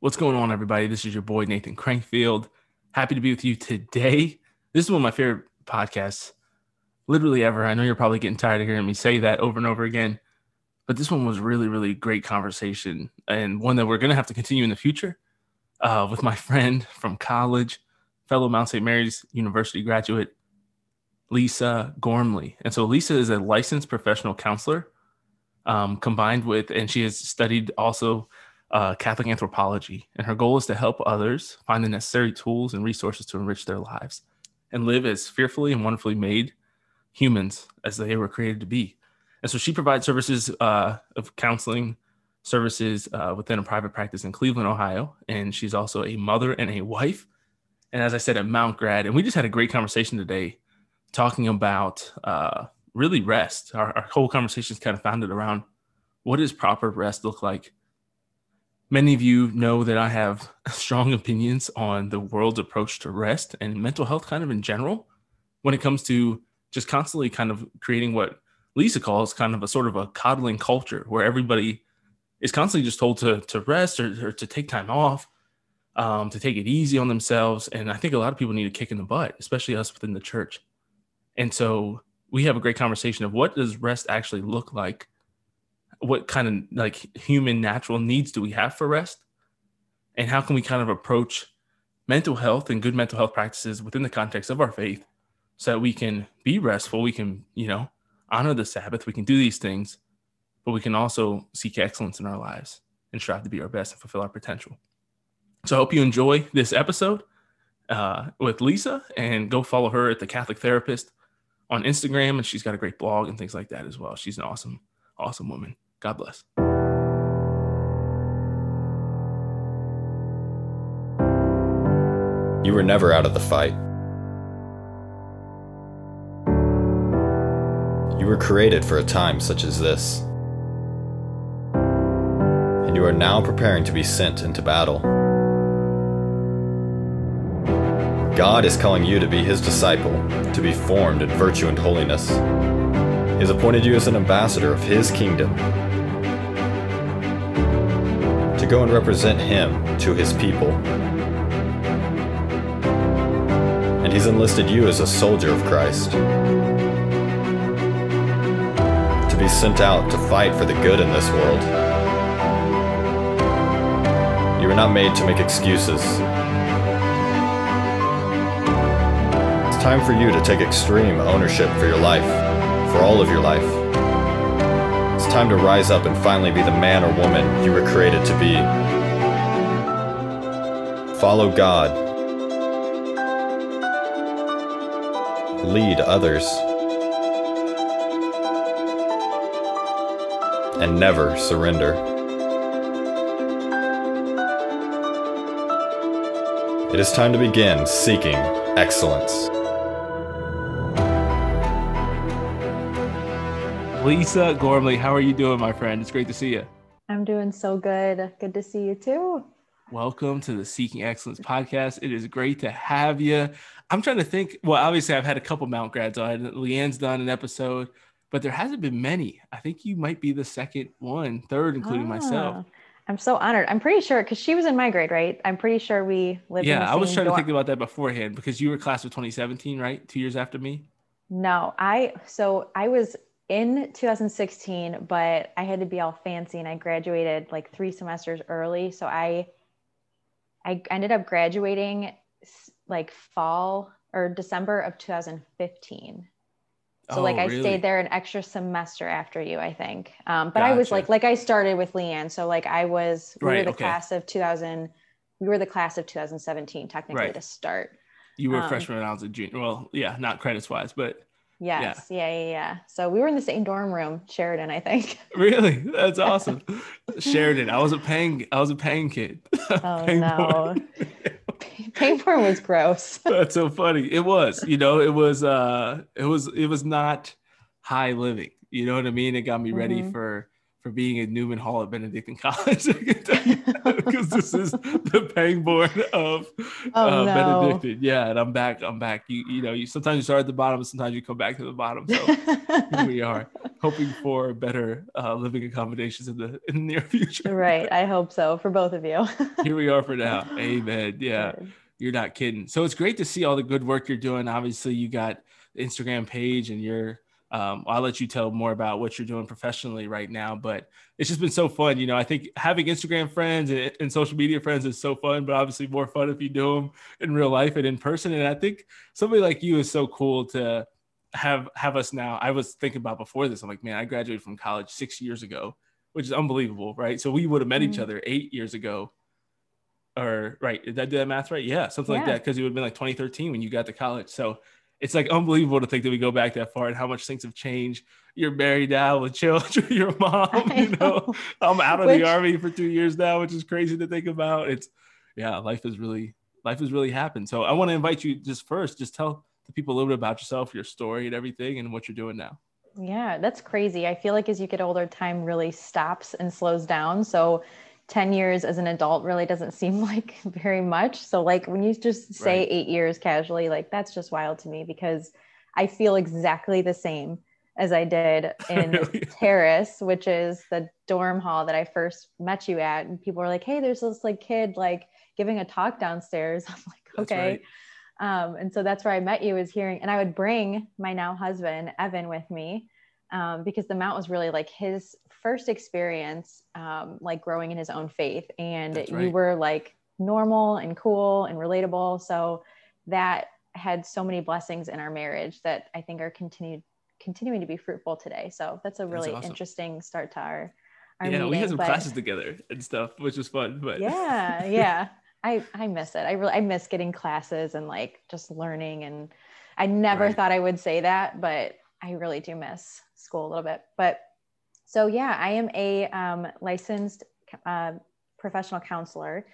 What's going on, everybody? This is your boy Nathan Crankfield. Happy to be with you today. This is one of my favorite podcasts, literally ever. I know you're probably getting tired of hearing me say that over and over again, but this one was really, really great conversation and one that we're going to have to continue in the future uh, with my friend from college, fellow Mount St. Mary's University graduate, Lisa Gormley. And so Lisa is a licensed professional counselor, um, combined with, and she has studied also uh, Catholic anthropology, and her goal is to help others find the necessary tools and resources to enrich their lives and live as fearfully and wonderfully made humans as they were created to be. And so she provides services uh, of counseling services uh, within a private practice in Cleveland, Ohio. And she's also a mother and a wife. And as I said, at Mount Grad. And we just had a great conversation today talking about uh, really rest. Our, our whole conversation is kind of founded around what does proper rest look like Many of you know that I have strong opinions on the world's approach to rest and mental health, kind of in general, when it comes to just constantly kind of creating what Lisa calls kind of a sort of a coddling culture where everybody is constantly just told to, to rest or, or to take time off, um, to take it easy on themselves. And I think a lot of people need a kick in the butt, especially us within the church. And so we have a great conversation of what does rest actually look like what kind of like human natural needs do we have for rest? And how can we kind of approach mental health and good mental health practices within the context of our faith so that we can be restful we can you know honor the sabbath we can do these things but we can also seek excellence in our lives and strive to be our best and fulfill our potential. So i hope you enjoy this episode uh, with lisa and go follow her at the catholic therapist on instagram and she's got a great blog and things like that as well. She's an awesome awesome woman God bless. You were never out of the fight. You were created for a time such as this. And you are now preparing to be sent into battle. God is calling you to be his disciple, to be formed in virtue and holiness. He has appointed you as an ambassador of his kingdom go and represent him to his people. And he's enlisted you as a soldier of Christ to be sent out to fight for the good in this world. You are not made to make excuses. It's time for you to take extreme ownership for your life, for all of your life time to rise up and finally be the man or woman you were created to be. Follow God. Lead others. And never surrender. It is time to begin seeking excellence. Lisa Gormley, how are you doing, my friend? It's great to see you. I'm doing so good. Good to see you too. Welcome to the Seeking Excellence podcast. It is great to have you. I'm trying to think. Well, obviously, I've had a couple Mount grads on. Leanne's done an episode, but there hasn't been many. I think you might be the second one, third, including ah, myself. I'm so honored. I'm pretty sure because she was in my grade, right? I'm pretty sure we lived. Yeah, I was trying dorm. to think about that beforehand because you were class of 2017, right? Two years after me. No, I so I was in 2016, but I had to be all fancy and I graduated like three semesters early. So I I ended up graduating like fall or December of 2015. So oh, like I really? stayed there an extra semester after you, I think. Um, but gotcha. I was like, like I started with Leanne. So like I was, we right, were the okay. class of 2000, we were the class of 2017 technically right. to start. You were um, freshman and I was a junior. Well, yeah, not credits wise, but Yes. Yeah. yeah. yeah, yeah, So we were in the same dorm room, Sheridan, I think. Really? That's awesome. Sheridan. I was a paying I was a paying kid. Oh no. porn was gross. That's so funny. It was, you know, it was uh it was it was not high living. You know what I mean? It got me ready mm-hmm. for for being in Newman Hall at Benedictine College because this is the Pangborn of Oh, uh, no. Benedictine. Yeah, and I'm back. I'm back. You you know, you sometimes you start at the bottom, sometimes you come back to the bottom. So here we are, hoping for better uh, living accommodations in the in the near future. right. I hope so for both of you. Here we are for now. Amen. Yeah. You're not kidding. So it's great to see all the good work you're doing. Obviously, you got the Instagram page and you're um, I'll let you tell more about what you're doing professionally right now, but it's just been so fun. You know, I think having Instagram friends and, and social media friends is so fun, but obviously more fun if you do them in real life and in person. And I think somebody like you is so cool to have have us now. I was thinking about before this. I'm like, man, I graduated from college six years ago, which is unbelievable, right? So we would have met each Mhm. other eight years ago or right did i do that math right yeah something like that because it would have been like 2013 when you got to college so it's like unbelievable to think that we go back that far and how much things have changed you're married now with children your mom you know know. i'm out of Which- the army for two years now which is crazy to think about it's yeah life is really life has really happened so i want to invite you just first just tell the people a little bit about yourself your story and everything and what you're doing now Yeah, that's crazy. I feel like as you get older, time really stops and slows down. So 10 years as an adult really doesn't seem like very much. So, like, when you just say Right. eight years casually, like, that's just wild to me because I feel exactly the same as I did in Really? Terrace, which is the dorm hall that I first met you at. And people were like, hey, there's this like kid like giving a talk downstairs. I'm like, okay. right. Um, and so that's where I met you is hearing, and I would bring my now husband, Evan, with me um, because the Mount was really like his first experience, um, like growing in his own faith. And That's you were like normal and cool and relatable. So that had so many blessings in our marriage that I think are continued continuing to be fruitful today. So that's a That's really awesome. interesting start to our our yeah we had some but- classes together and stuff which was fun but yeah yeah i i miss it i really i miss getting classes and like just learning and i never Right. thought i would say that but i really do miss school a little bit but so yeah i am a um, licensed uh, professional counselor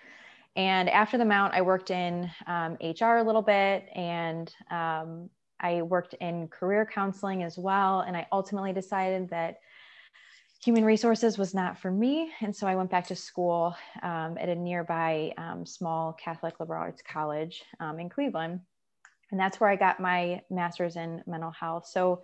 and after the mount i worked in um, hr a little bit and um, i worked in career counseling as well and i ultimately decided that human resources was not for me. And so I went back to school um, at a nearby um, small Catholic liberal arts college um, in Cleveland. And that's where I got my master's in mental health. So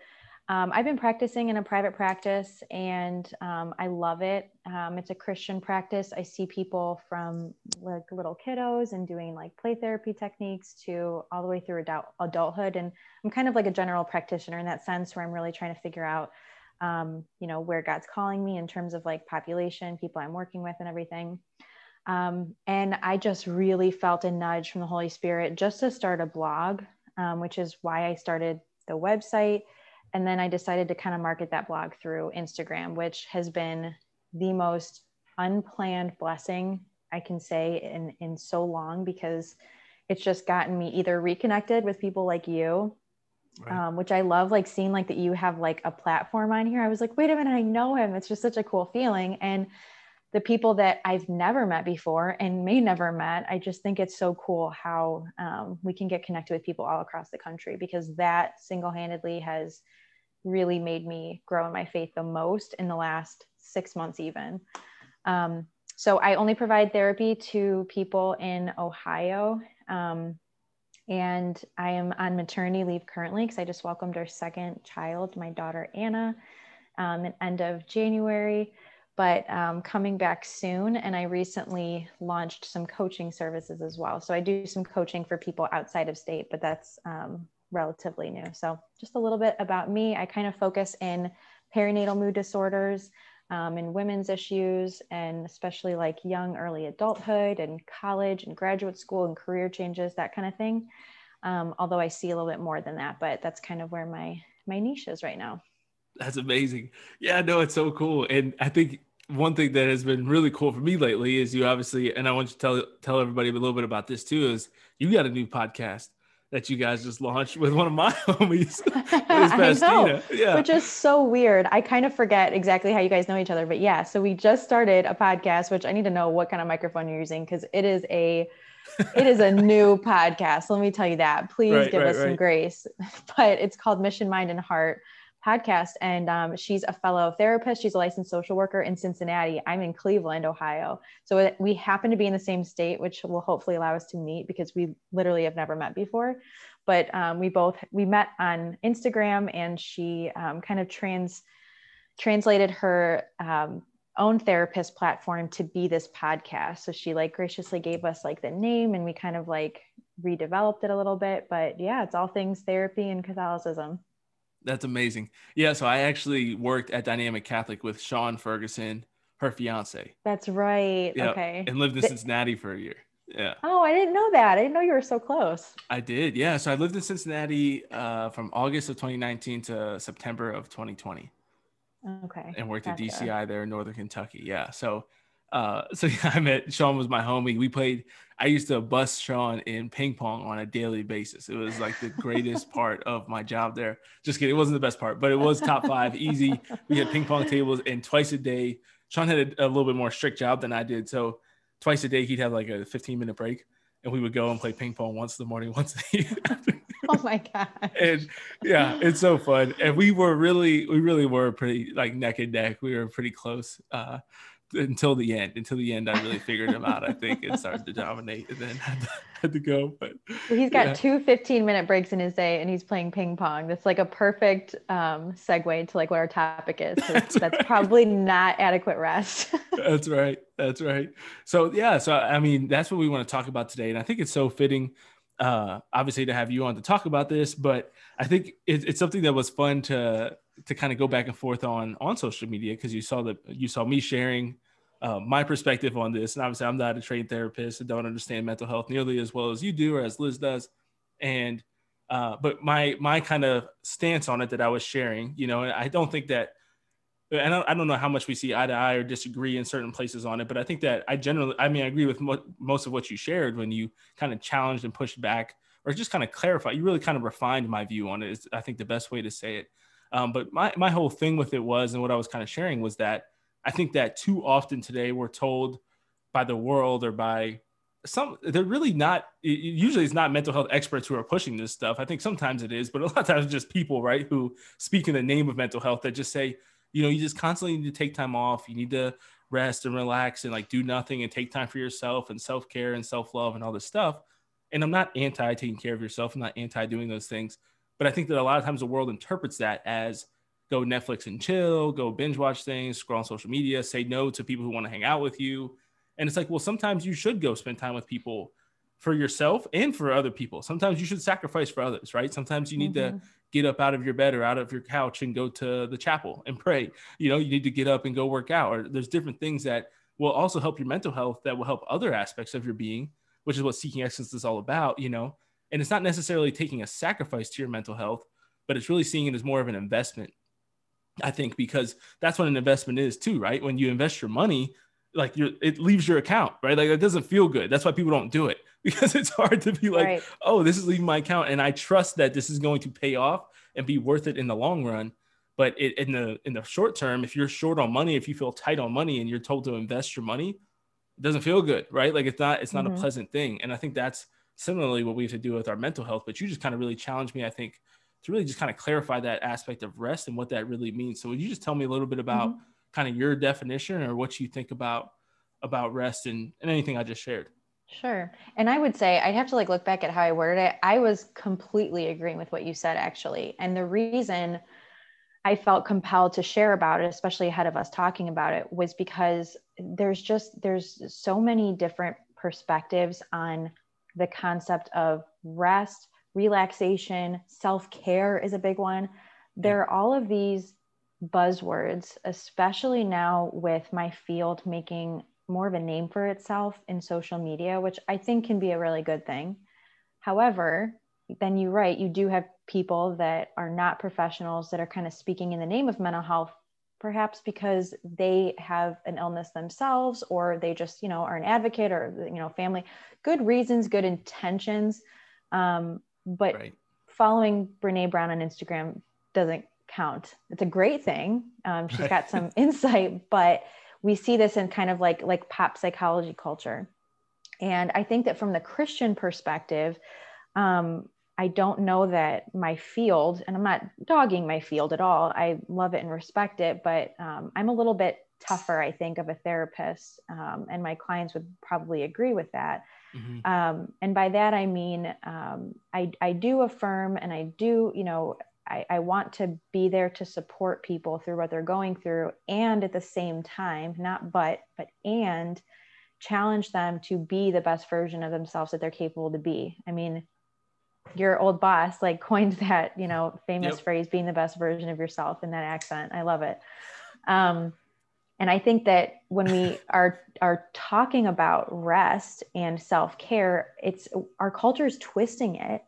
um, I've been practicing in a private practice and um, I love it. Um, it's a Christian practice. I see people from like little kiddos and doing like play therapy techniques to all the way through adult, adulthood. And I'm kind of like a general practitioner in that sense where I'm really trying to figure out um, you know, where God's calling me in terms of like population, people I'm working with, and everything. Um, and I just really felt a nudge from the Holy Spirit just to start a blog, um, which is why I started the website. And then I decided to kind of market that blog through Instagram, which has been the most unplanned blessing I can say in, in so long because it's just gotten me either reconnected with people like you Right. um, which I love, like seeing like that you have like a platform on here. I was like, wait a minute, I know him. It's just such a cool feeling. And the people that I've never met before and may never met, I just think it's so cool how um, we can get connected with people all across the country because that single handedly has really made me grow in my faith the most in the last six months, even. Um, so I only provide therapy to people in Ohio. Um, and I am on maternity leave currently because I just welcomed our second child, my daughter Anna, um, at end of January. But um, coming back soon, and I recently launched some coaching services as well. So I do some coaching for people outside of state, but that's um, relatively new. So just a little bit about me. I kind of focus in perinatal mood disorders, um, and women's issues, and especially like young early adulthood and college and graduate school and career changes, that kind of thing. Um, although I see a little bit more than that, but that's kind of where my my niche is right now. That's amazing. Yeah, no, it's so cool. And I think one thing that has been really cool for me lately is you obviously, and I want you to tell tell everybody a little bit about this too, is you got a new podcast that you guys just launched with one of my homies, Liz know, Yeah. which is so weird. I kind of forget exactly how you guys know each other, but yeah. So we just started a podcast, which I need to know what kind of microphone you're using because it is a it is a new podcast. Let me tell you that. Please Right, give right, us some grace. But it's called Mission Mind and Heart podcast and um, she's a fellow therapist. She's a licensed social worker in cincinnati. I'm in cleveland ohio. So we happen to be in the same state which will hopefully allow us to meet because we literally have never met before. But um, we both we met on instagram and she um, kind of trans translated her um, own therapist platform to be this podcast. So she like graciously gave us like the name and we kind of like redeveloped it a little bit. But yeah it's all things therapy and catholicism that's amazing. Yeah, so I actually worked at Dynamic Catholic with Sean Ferguson, her fiance. That's right. Yeah, okay. And lived in Cincinnati for a year. Yeah. Oh, I didn't know that. I didn't know you were so close. I did. Yeah. So I lived in Cincinnati uh, from August of 2019 to September of 2020. Okay. And worked gotcha. at DCI there in Northern Kentucky. Yeah. So uh, so yeah, I met Sean was my homie. We played. I used to bust Sean in ping pong on a daily basis. It was like the greatest part of my job there. Just kidding, it wasn't the best part, but it was top five, easy. We had ping pong tables, and twice a day. Sean had a, a little bit more strict job than I did, so twice a day he'd have like a 15 minute break, and we would go and play ping pong once in the morning, once the oh my god! And yeah, it's so fun. And we were really, we really were pretty like neck and neck. We were pretty close. Uh, until the end. Until the end, I really figured him out, I think, and started to dominate and then had to, had to go. But he's got yeah. two 15 minute breaks in his day and he's playing ping pong. That's like a perfect um, segue to like what our topic is. That's, that's right. probably not adequate rest. that's right. That's right. So, yeah. So, I mean, that's what we want to talk about today. And I think it's so fitting. Uh, obviously to have you on to talk about this, but I think it, it's something that was fun to to kind of go back and forth on on social media because you saw that you saw me sharing uh, my perspective on this. And obviously, I'm not a trained therapist and don't understand mental health nearly as well as you do or as Liz does. And uh, but my my kind of stance on it that I was sharing, you know, I don't think that. and I don't know how much we see eye to eye or disagree in certain places on it, but I think that I generally, I mean, I agree with mo- most of what you shared when you kind of challenged and pushed back or just kind of clarified. You really kind of refined my view on it. Is I think the best way to say it. Um, but my, my whole thing with it was, and what I was kind of sharing was that I think that too often today we're told by the world or by some, they're really not, usually it's not mental health experts who are pushing this stuff. I think sometimes it is, but a lot of times it's just people, right, who speak in the name of mental health that just say, you know, you just constantly need to take time off. You need to rest and relax and like do nothing and take time for yourself and self care and self love and all this stuff. And I'm not anti taking care of yourself. I'm not anti doing those things. But I think that a lot of times the world interprets that as go Netflix and chill, go binge watch things, scroll on social media, say no to people who want to hang out with you. And it's like, well, sometimes you should go spend time with people for yourself and for other people. Sometimes you should sacrifice for others, right? Sometimes you need mm-hmm. to get up out of your bed or out of your couch and go to the chapel and pray. You know, you need to get up and go work out. Or there's different things that will also help your mental health that will help other aspects of your being, which is what seeking excellence is all about, you know. And it's not necessarily taking a sacrifice to your mental health, but it's really seeing it as more of an investment. I think because that's what an investment is too, right? When you invest your money, like it leaves your account, right? Like it doesn't feel good. That's why people don't do it because it's hard to be like, right. oh, this is leaving my account, and I trust that this is going to pay off and be worth it in the long run. But it, in the in the short term, if you're short on money, if you feel tight on money, and you're told to invest your money, it doesn't feel good, right? Like it's not it's not mm-hmm. a pleasant thing. And I think that's similarly what we have to do with our mental health. But you just kind of really challenged me, I think, to really just kind of clarify that aspect of rest and what that really means. So would you just tell me a little bit about mm-hmm. kind of your definition or what you think about about rest and, and anything I just shared? Sure. And I would say I'd have to like look back at how I worded it. I was completely agreeing with what you said actually. And the reason I felt compelled to share about it, especially ahead of us talking about it, was because there's just there's so many different perspectives on the concept of rest, relaxation, self care is a big one. There are all of these buzzwords, especially now with my field making more of a name for itself in social media, which I think can be a really good thing. However, then you're right, you do have people that are not professionals that are kind of speaking in the name of mental health perhaps because they have an illness themselves or they just you know are an advocate or you know family good reasons good intentions um, but right. following brene brown on instagram doesn't count it's a great thing um, she's right. got some insight but we see this in kind of like like pop psychology culture and i think that from the christian perspective um, I don't know that my field, and I'm not dogging my field at all. I love it and respect it, but um, I'm a little bit tougher, I think, of a therapist, um, and my clients would probably agree with that. Mm-hmm. Um, and by that I mean um, I I do affirm and I do you know I, I want to be there to support people through what they're going through, and at the same time, not but but and challenge them to be the best version of themselves that they're capable to be. I mean, your old boss like coined that you know famous yep. phrase being the best version of yourself in that accent. I love it. Um, and i think that when we are are talking about rest and self-care it's our culture is twisting it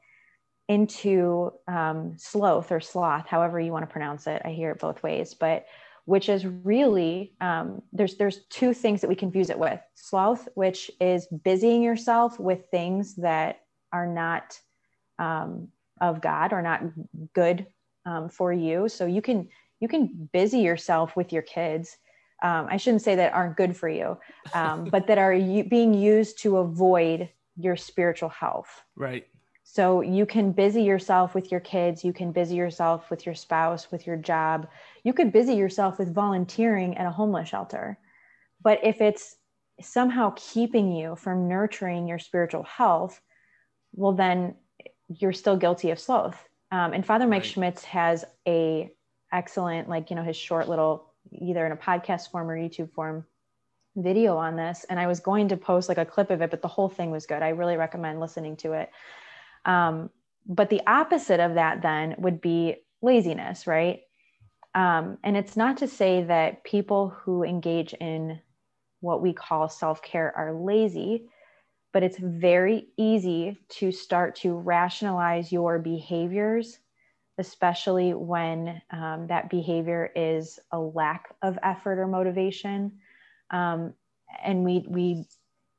into um, sloth or sloth however you want to pronounce it. I hear it both ways but which is really um, there's there's two things that we confuse it with. Sloth which is busying yourself with things that are not um, of God are not good um, for you. So you can you can busy yourself with your kids. Um, I shouldn't say that aren't good for you, um, but that are u- being used to avoid your spiritual health. Right. So you can busy yourself with your kids. You can busy yourself with your spouse, with your job. You could busy yourself with volunteering at a homeless shelter. But if it's somehow keeping you from nurturing your spiritual health, well, then you're still guilty of sloth. Um, and Father Mike right. Schmitz has a excellent, like, you know, his short little, either in a podcast form or YouTube form video on this. And I was going to post like a clip of it, but the whole thing was good. I really recommend listening to it. Um, but the opposite of that then would be laziness, right? Um, and it's not to say that people who engage in what we call self care are lazy, but it's very easy to start to rationalize your behaviors, especially when um, that behavior is a lack of effort or motivation. Um, and we, we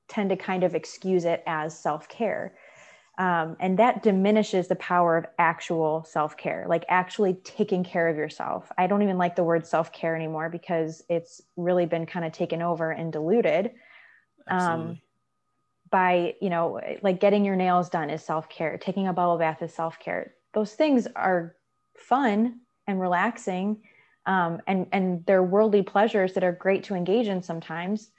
tend to kind of excuse it as self care. Um, and that diminishes the power of actual self care, like actually taking care of yourself. I don't even like the word self care anymore because it's really been kind of taken over and diluted. Um, Absolutely by you know like getting your nails done is self-care. Taking a bubble bath is self-care. Those things are fun and relaxing um, and and they're worldly pleasures that are great to engage in sometimes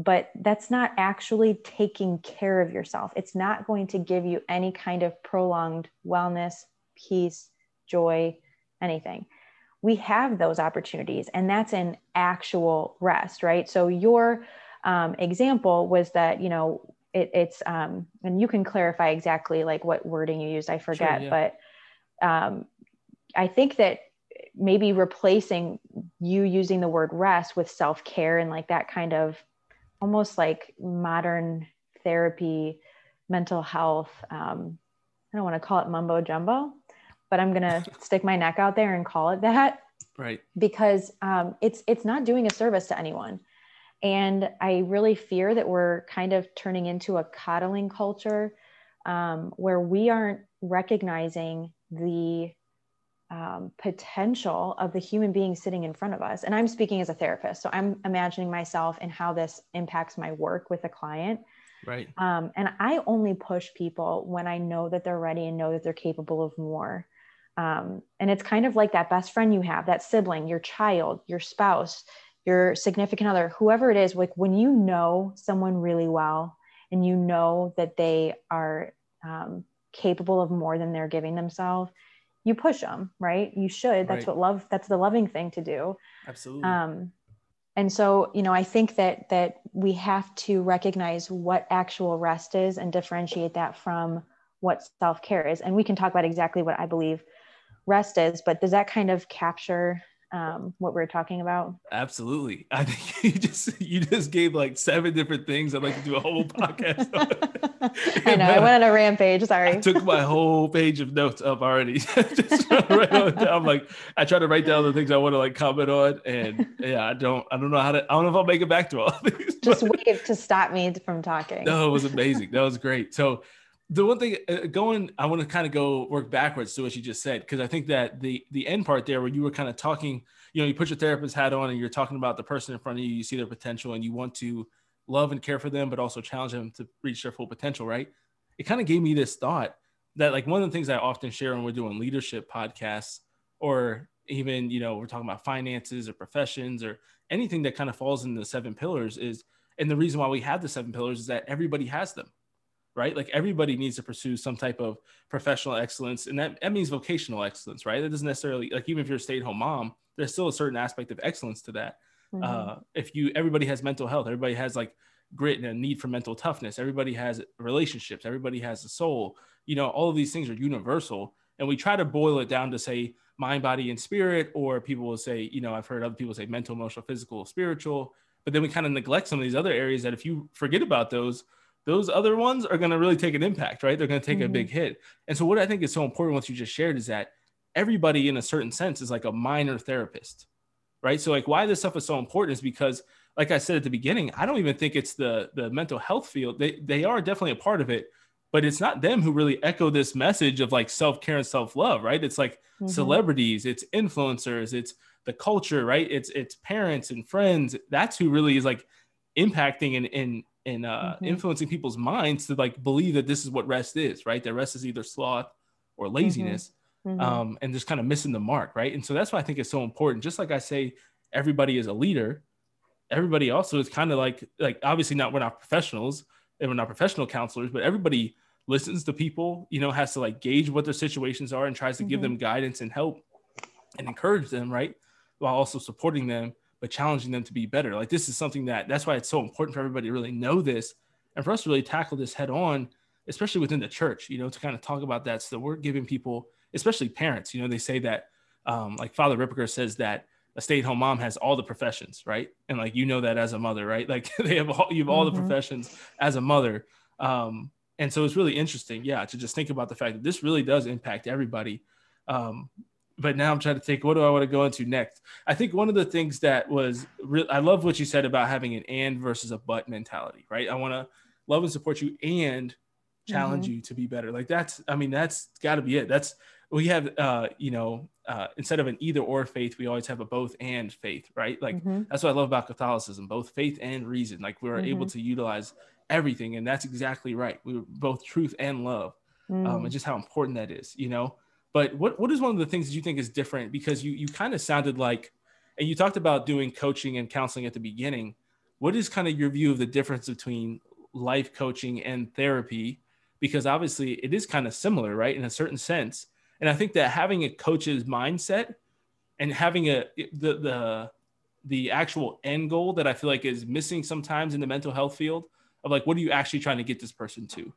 but that's not actually taking care of yourself. It's not going to give you any kind of prolonged wellness peace joy anything. We have those opportunities and that's an actual rest right? So your um, example was that you know it, it's um, and you can clarify exactly like what wording you used i forget sure, yeah. but um, i think that maybe replacing you using the word rest with self-care and like that kind of almost like modern therapy mental health um, i don't want to call it mumbo jumbo but i'm going to stick my neck out there and call it that. Right. Because um, it's it's not doing a service to anyone and I really fear that we're kind of turning into a coddling culture um, where we aren't recognizing the um, potential of the human being sitting in front of us. And I'm speaking as a therapist. So I'm imagining myself and how this impacts my work with a client. Right. Um, and I only push people when I know that they're ready and know that they're capable of more. Um, and it's kind of like that best friend you have, that sibling, your child, your spouse your significant other, whoever it is, like when you know someone really well and you know that they are um, capable of more than they're giving themselves, you push them, right? You should. That's right. what love. That's the loving thing to do. Absolutely. Um, and so, you know, I think that that we have to recognize what actual rest is and differentiate that from what self care is. And we can talk about exactly what I believe rest is, but does that kind of capture um, what we are talking about? Absolutely. I think you just you just gave like seven different things. I'd like to do a whole podcast. I know. I went on a rampage. Sorry. I took my whole page of notes up already. down. I'm like, I try to write down the things I want to like comment on, and yeah, I don't, I don't know how to. I don't know if I'll make it back to all these. Just wait to stop me from talking. No, it was amazing. That was great. So the one thing uh, going i want to kind of go work backwards to what you just said because i think that the the end part there where you were kind of talking you know you put your therapist hat on and you're talking about the person in front of you you see their potential and you want to love and care for them but also challenge them to reach their full potential right? It kind of gave me this thought that like one of the things I often share when we're doing leadership podcasts or even you know we're talking about finances or professions or anything that kind of falls in the seven pillars is and the reason why we have the seven pillars is that everybody has them right? Like everybody needs to pursue some type of professional excellence and that, that means vocational excellence right? That doesn't necessarily like even if you're a stay-at-home mom there's still a certain aspect of excellence to that. Mm-hmm. uh, if you everybody has mental health everybody has like grit and a need for mental toughness everybody has relationships everybody has a soul you know all of these things are universal and we try to boil it down to say mind body and spirit or people will say you know i've heard other people say mental emotional physical spiritual but then we kind of neglect some of these other areas that if you forget about those those other ones are going to really take an impact right? They're going to take mm-hmm. a big hit. And so what i think is so important what you just shared is that everybody in a certain sense is like a minor therapist right? So like why this stuff is so important is because like i said at the beginning i don't even think it's the the mental health field. They they are definitely a part of it but it's not them who really echo this message of like self-care and self-love right? It's like mm-hmm. celebrities it's influencers it's the culture right? It's it's parents and friends. That's who really is like impacting and and and uh, mm-hmm. influencing people's minds to like believe that this is what rest is right that rest is either sloth or mm-hmm. laziness mm-hmm. um, and just kind of missing the mark right and so that's why i think it's so important just like i say everybody is a leader everybody also is kind of like like obviously not we're not professionals and we're not professional counselors, but everybody listens to people, you know, has to like gauge what their situations are and tries to mm-hmm. give them guidance and help and encourage them, right? While also supporting them, but challenging them to be better. Like this is something that that's why it's so important for everybody to really know this and for us to really tackle this head on, especially within the church, you know, to kind of talk about that. So we're giving people, especially parents, you know, they say that, um, like Father Ripperger says that a stay-at-home mom has all the professions, right? And like you know that as a mother, right? Like they have all you have all mm-hmm. the professions as a mother. Um, and so it's really interesting, yeah, to just think about the fact that this really does impact everybody. Um, but now I'm trying to think, what do I want to go into next? I think one of the things that was real, I love what you said about having an and versus a but mentality, right? I want to love and support you and challenge mm-hmm. you to be better. Like that's, I mean, that's got to be it. That's we have uh, you know uh, instead of an either or faith we always have a both and faith right like mm-hmm. that's what i love about catholicism both faith and reason like we are mm-hmm. able to utilize everything and that's exactly right we were both truth and love mm. um, and mm. just how important that is you know but what, what is one of the things that you think is different? Because you you kind of sounded like and you talked about doing coaching and counseling at the beginning. What is kind of your view of the difference between life coaching and therapy? Because obviously it is kind of similar right in a certain sense. And I think that having a coach's mindset and having a the the the actual end goal that I feel like is missing sometimes in the mental health field of like what are you actually trying to get this person to?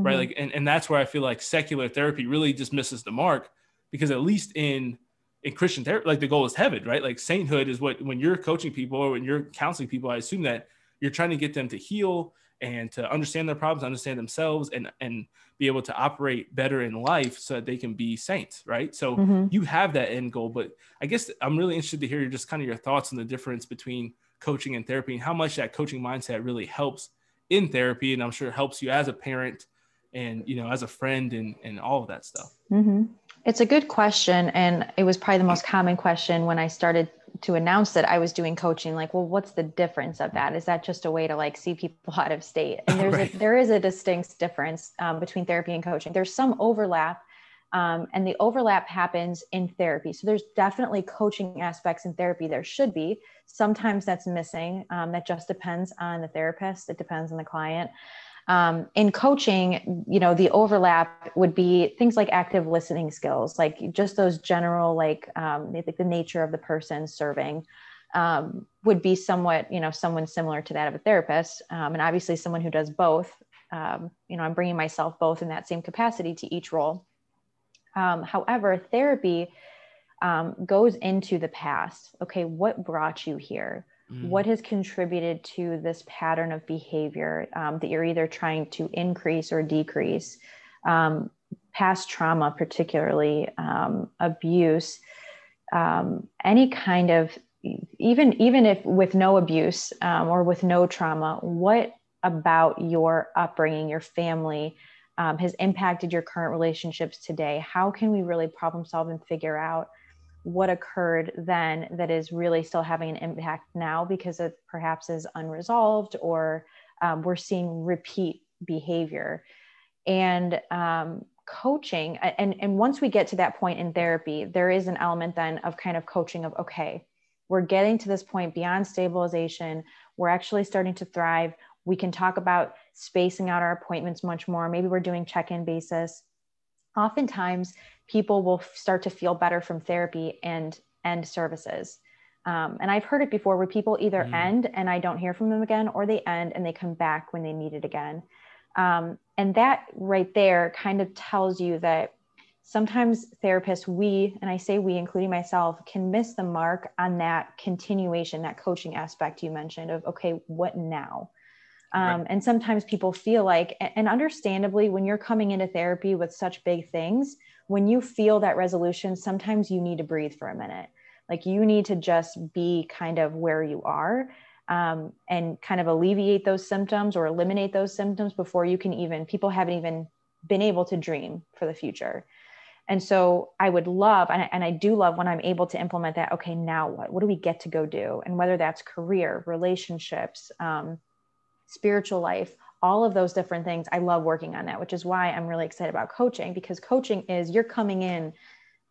Mm-hmm. Right. Like and, and that's where I feel like secular therapy really just misses the mark because at least in in Christian therapy, like the goal is heaven, right? Like sainthood is what when you're coaching people or when you're counseling people, I assume that you're trying to get them to heal and to understand their problems, understand themselves, and and be able to operate better in life so that they can be saints, right? So mm-hmm. you have that end goal, but I guess I'm really interested to hear just kind of your thoughts on the difference between coaching and therapy and how much that coaching mindset really helps in therapy, and I'm sure helps you as a parent and you know as a friend and and all of that stuff. Mm-hmm. It's a good question, and it was probably the most common question when I started to announce that I was doing coaching, like, well, what's the difference of that? Is that just a way to like see people out of state? And there's right. a, there is a distinct difference um, between therapy and coaching. There's some overlap, um, and the overlap happens in therapy. So there's definitely coaching aspects in therapy. There should be. Sometimes that's missing. Um, that just depends on the therapist. It depends on the client. Um, in coaching, you know, the overlap would be things like active listening skills, like just those general, like, um, like the nature of the person serving um, would be somewhat, you know, someone similar to that of a therapist. Um, and obviously someone who does both, um, you know, I'm bringing myself both in that same capacity to each role. Um, however, therapy goes into the past. Okay, what brought you here? Mm. What has contributed to this pattern of behavior um, that you're either trying to increase or decrease? Um, past trauma, particularly um, abuse, um, any kind of even even if with no abuse um, or with no trauma, what about your upbringing, your family, um, has impacted your current relationships today? How can we really problem solve and figure out what occurred then that is really still having an impact now because it perhaps is unresolved or um, we're seeing repeat behavior. And um, coaching and and once we get to that point in therapy there is an element then of kind of coaching of okay we're getting to this point beyond stabilization. We're actually starting to thrive. We can talk about spacing out our appointments much more. Maybe we're doing check-in basis oftentimes people will start to feel better from therapy and end services um, and i've heard it before where people either mm. end and i don't hear from them again or they end and they come back when they need it again um, and that right there kind of tells you that sometimes therapists, we, and I say we, including myself, can miss the mark on that continuation, that coaching aspect you mentioned of, okay, what now? Um, right. And sometimes people feel like, and understandably, when you're coming into therapy with such big things, when you feel that resolution, sometimes you need to breathe for a minute. Like you need to just be kind of where you are um, and kind of alleviate those symptoms or eliminate those symptoms before you can even, people haven't even been able to dream for the future. And so I would love, and I, and I do love when I'm able to implement that. Okay, now what? What do we get to go do? And whether that's career, relationships, um, spiritual life, all of those different things, I love working on that, which is why I'm really excited about coaching because coaching is you're coming in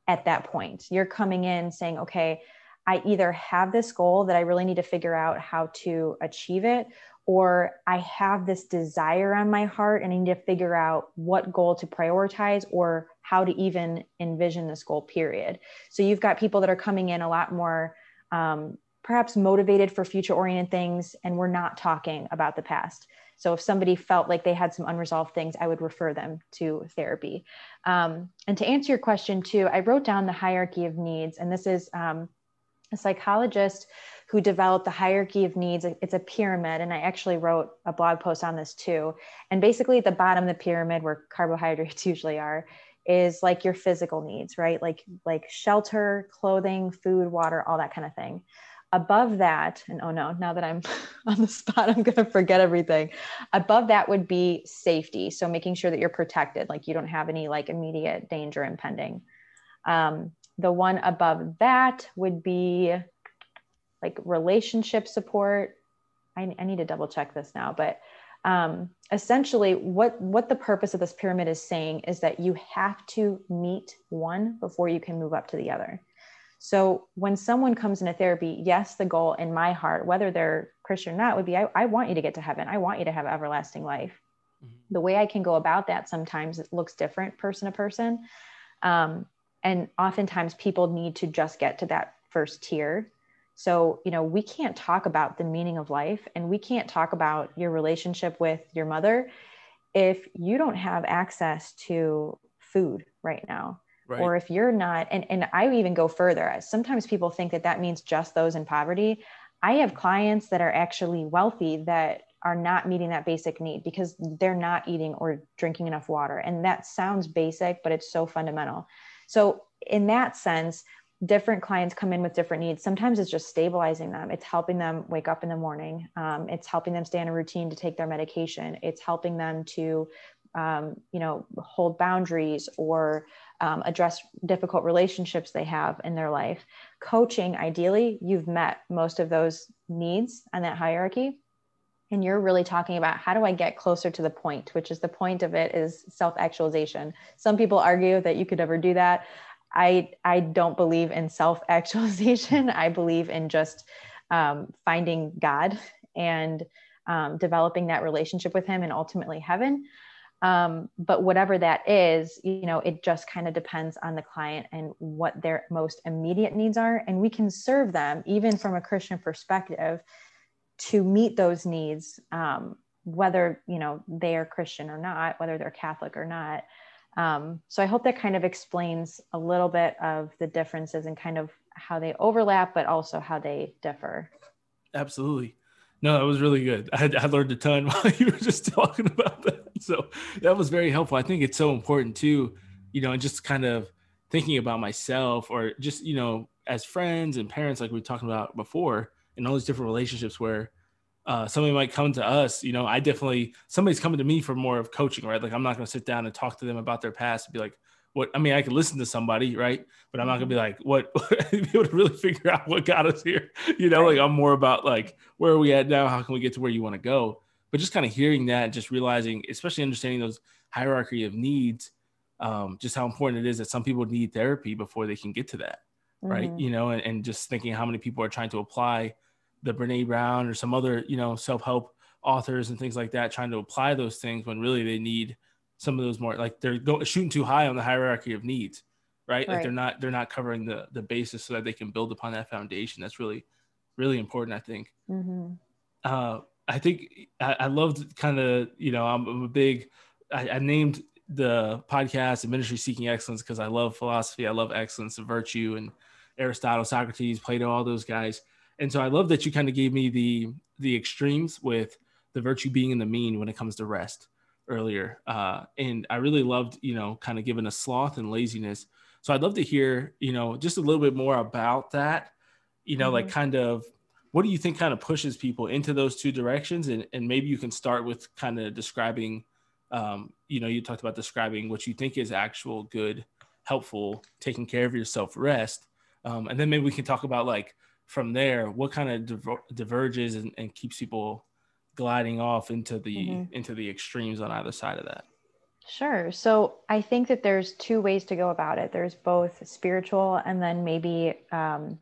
at that point. You're coming in saying, okay, I either have this goal that I really need to figure out how to achieve it, or I have this desire on my heart and I need to figure out what goal to prioritize or how to even envision this goal, period. So you've got people that are coming in a lot more um, perhaps motivated for future oriented things, and we're not talking about the past. So if somebody felt like they had some unresolved things, I would refer them to therapy. Um, and to answer your question too, I wrote down the hierarchy of needs, and this is um, a psychologist who developed the hierarchy of needs. It's a pyramid, and I actually wrote a blog post on this too. And basically, at the bottom of the pyramid, where carbohydrates usually are, is like your physical needs, right? Like like shelter, clothing, food, water, all that kind of thing. Above that, and oh no, now that I'm on the spot, I'm gonna forget everything. Above that would be safety, so making sure that you're protected, like you don't have any like immediate danger impending. Um, the one above that would be like relationship support. I, I need to double check this now, but um, essentially what what the purpose of this pyramid is saying is that you have to meet one before you can move up to the other so when someone comes into therapy yes the goal in my heart whether they're christian or not would be i, I want you to get to heaven i want you to have everlasting life mm-hmm. the way i can go about that sometimes it looks different person to person um, and oftentimes people need to just get to that first tier so, you know, we can't talk about the meaning of life and we can't talk about your relationship with your mother if you don't have access to food right now. Right. Or if you're not, and, and I even go further. Sometimes people think that that means just those in poverty. I have clients that are actually wealthy that are not meeting that basic need because they're not eating or drinking enough water. And that sounds basic, but it's so fundamental. So, in that sense, different clients come in with different needs. Sometimes it's just stabilizing them. It's helping them wake up in the morning. Um, it's helping them stay on a routine to take their medication. It's helping them to, um, you know, hold boundaries or um, address difficult relationships they have in their life. Coaching, ideally, you've met most of those needs on that hierarchy. And you're really talking about how do I get closer to the point, which is the point of it is self actualization. Some people argue that you could never do that. I I don't believe in self actualization. I believe in just um, finding God and um, developing that relationship with Him and ultimately heaven. Um, but whatever that is, you know, it just kind of depends on the client and what their most immediate needs are, and we can serve them even from a Christian perspective to meet those needs, um, whether you know they are Christian or not, whether they're Catholic or not. Um, so I hope that kind of explains a little bit of the differences and kind of how they overlap, but also how they differ. Absolutely. No, that was really good. I, I learned a ton while you were just talking about that. So that was very helpful. I think it's so important too, you know, and just kind of thinking about myself or just, you know, as friends and parents, like we talked about before, and all these different relationships where uh, somebody might come to us, you know, I definitely somebody's coming to me for more of coaching, right? Like I'm not going to sit down and talk to them about their past and be like, what? I mean, I can listen to somebody, right? But I'm not going to be like, what? be able to really figure out what got us here, you know? Like I'm more about like where are we at now? How can we get to where you want to go? But just kind of hearing that, just realizing, especially understanding those hierarchy of needs, um, just how important it is that some people need therapy before they can get to that, right? Mhm. You know, and, and just thinking how many people are trying to apply the Brene Brown or some other, you know, self help authors and things like that, trying to apply those things when really they need some of those more like they're go, shooting too high on the hierarchy of needs, right? Like they're not they're not covering the the basis so that they can build upon that foundation. That's really really important, I think Mhm. uh, I think I, I loved kind of, you know, I'm, I'm a big, I, I named the podcast and ministry seeking excellence because I love philosophy. I love excellence and virtue and Aristotle, Socrates, Plato, all those guys. And so I love that you kind of gave me the, the extremes with the virtue being in the mean when it comes to rest earlier. Uh, and I really loved, you know, kind of giving a sloth and laziness. So I'd love to hear, you know, just a little bit more about that, you know, like Mhm. kind of what do you think kind of pushes people into those two directions and, and maybe you can start with kind of describing um, you know you talked about describing what you think is actual good helpful taking care of yourself rest um, and then maybe we can talk about like from there what kind of diver- diverges and, and keeps people gliding off into the Mhm. into the extremes on either side of that Sure. So I think that there's two ways to go about it. There's both spiritual and then maybe um,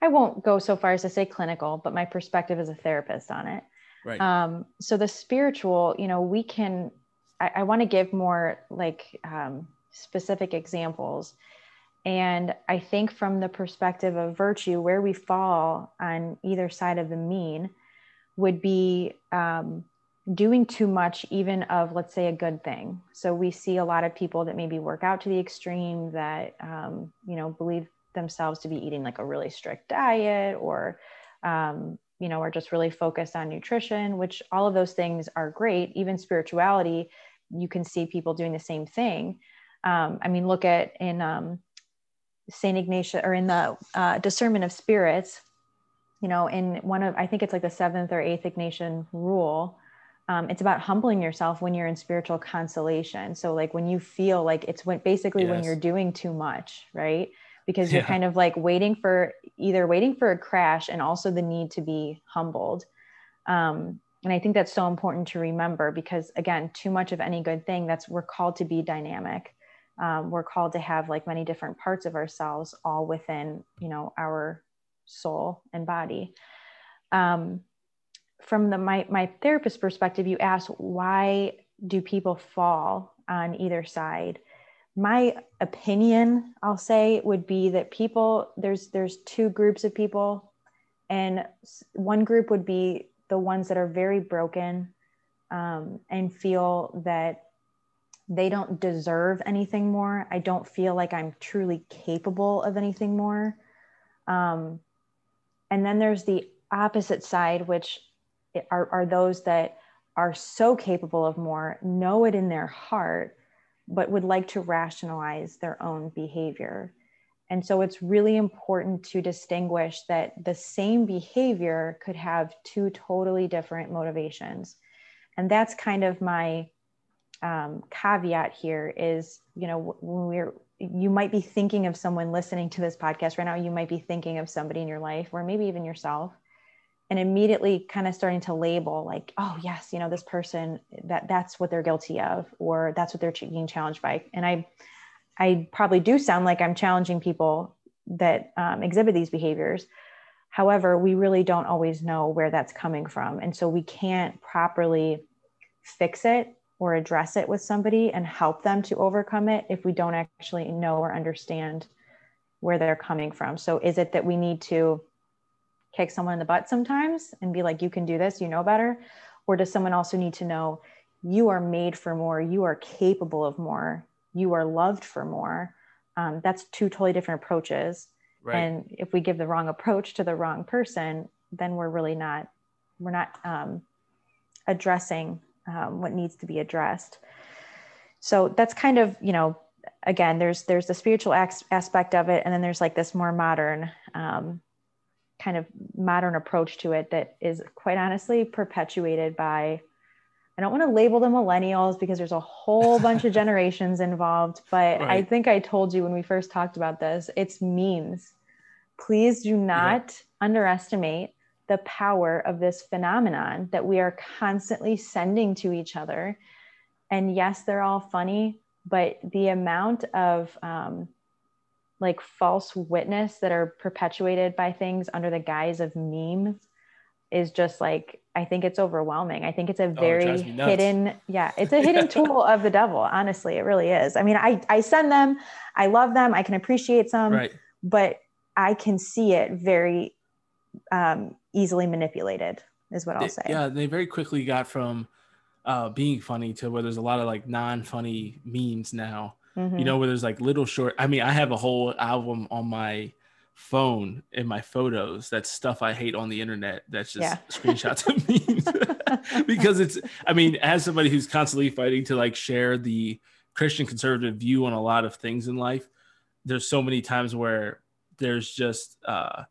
I won't go so far as to say clinical, but my perspective as a therapist on it. right Um, so the spiritual, you know, we can. I, I want to give more like um, specific examples, and I think from the perspective of virtue, where we fall on either side of the mean would be um, doing too much, even of let's say a good thing. So we see a lot of people that maybe work out to the extreme that um, you know believe themselves to be eating like a really strict diet or um, you know are just really focused on nutrition which all of those things are great. Even spirituality you can see people doing the same thing. Um, i mean look at in um, saint ignatius or in the uh, discernment of spirits you know in one of i think it's like the seventh or eighth ignatian rule um, it's about humbling yourself when you're in spiritual consolation. So like when you feel like it's when basically when you're doing too much right because you're Yeah. kind of like waiting for either waiting for a crash and also the need to be humbled. Um, and i think that's so important to remember because again too much of any good thing that's we're called to be dynamic. Um, we're called to have like many different parts of ourselves all within you know our soul and body. Um, from the my, my therapist perspective you asked why do people fall on either side my opinion i'll say would be that people there's there's two groups of people and one group would be the ones that are very broken um, and feel that they don't deserve anything more. I don't feel like i'm truly capable of anything more. Um, and then there's the opposite side which are, are those that are so capable of more know it in their heart but would like to rationalize their own behavior. And so it's really important to distinguish that the same behavior could have two totally different motivations. And that's kind of my um, caveat here is, you know, when we're, you might be thinking of someone listening to this podcast right now, you might be thinking of somebody in your life or maybe even yourself and immediately kind of starting to label like oh yes you know this person that that's what they're guilty of or that's what they're being challenged by. And i i probably do sound like i'm challenging people that um, exhibit these behaviors. However we really don't always know where that's coming from. And so we can't properly fix it or address it with somebody and help them to overcome it if we don't actually know or understand where they're coming from. So is it that we need to kick someone in the butt sometimes and be like, you can do this, you know better? Or does someone also need to know you are made for more, you are capable of more, you are loved for more? Um, that's two totally different approaches. right And if we give the wrong approach to the wrong person, then we're really not, we're not um, addressing um, what needs to be addressed. So that's kind of, you know, again, there's there's the spiritual as- aspect of it, and then there's like this more modern um, kind of modern approach to it that is quite honestly perpetuated by I don't want to label them millennials because there's a whole bunch of generations involved, but I think I told you when we first talked about this, it's memes. Please do not underestimate the power of this phenomenon that we are constantly sending to each other. And yes, they're all funny, but the amount of um, like false witness that are perpetuated by things under the guise of memes is just like I think it's overwhelming. I think it's a Oh, it very me nuts. hidden, yeah, it's a hidden tool of the devil. Honestly, it really is. I mean, I I send them, I love them, I can appreciate some, right. but I can see it very um, easily manipulated. Is what I'll say. Yeah, they very quickly got from uh, being funny to where there's a lot of like non-funny memes now. Mhm. You know, where there's like little short. I mean, I have a whole album on my phone in my photos. That's stuff I hate on the internet. That's just Yeah. screenshots of memes because it's. I mean, as somebody who's constantly fighting to like share the Christian conservative view on a lot of things in life, there's so many times where there's just uh,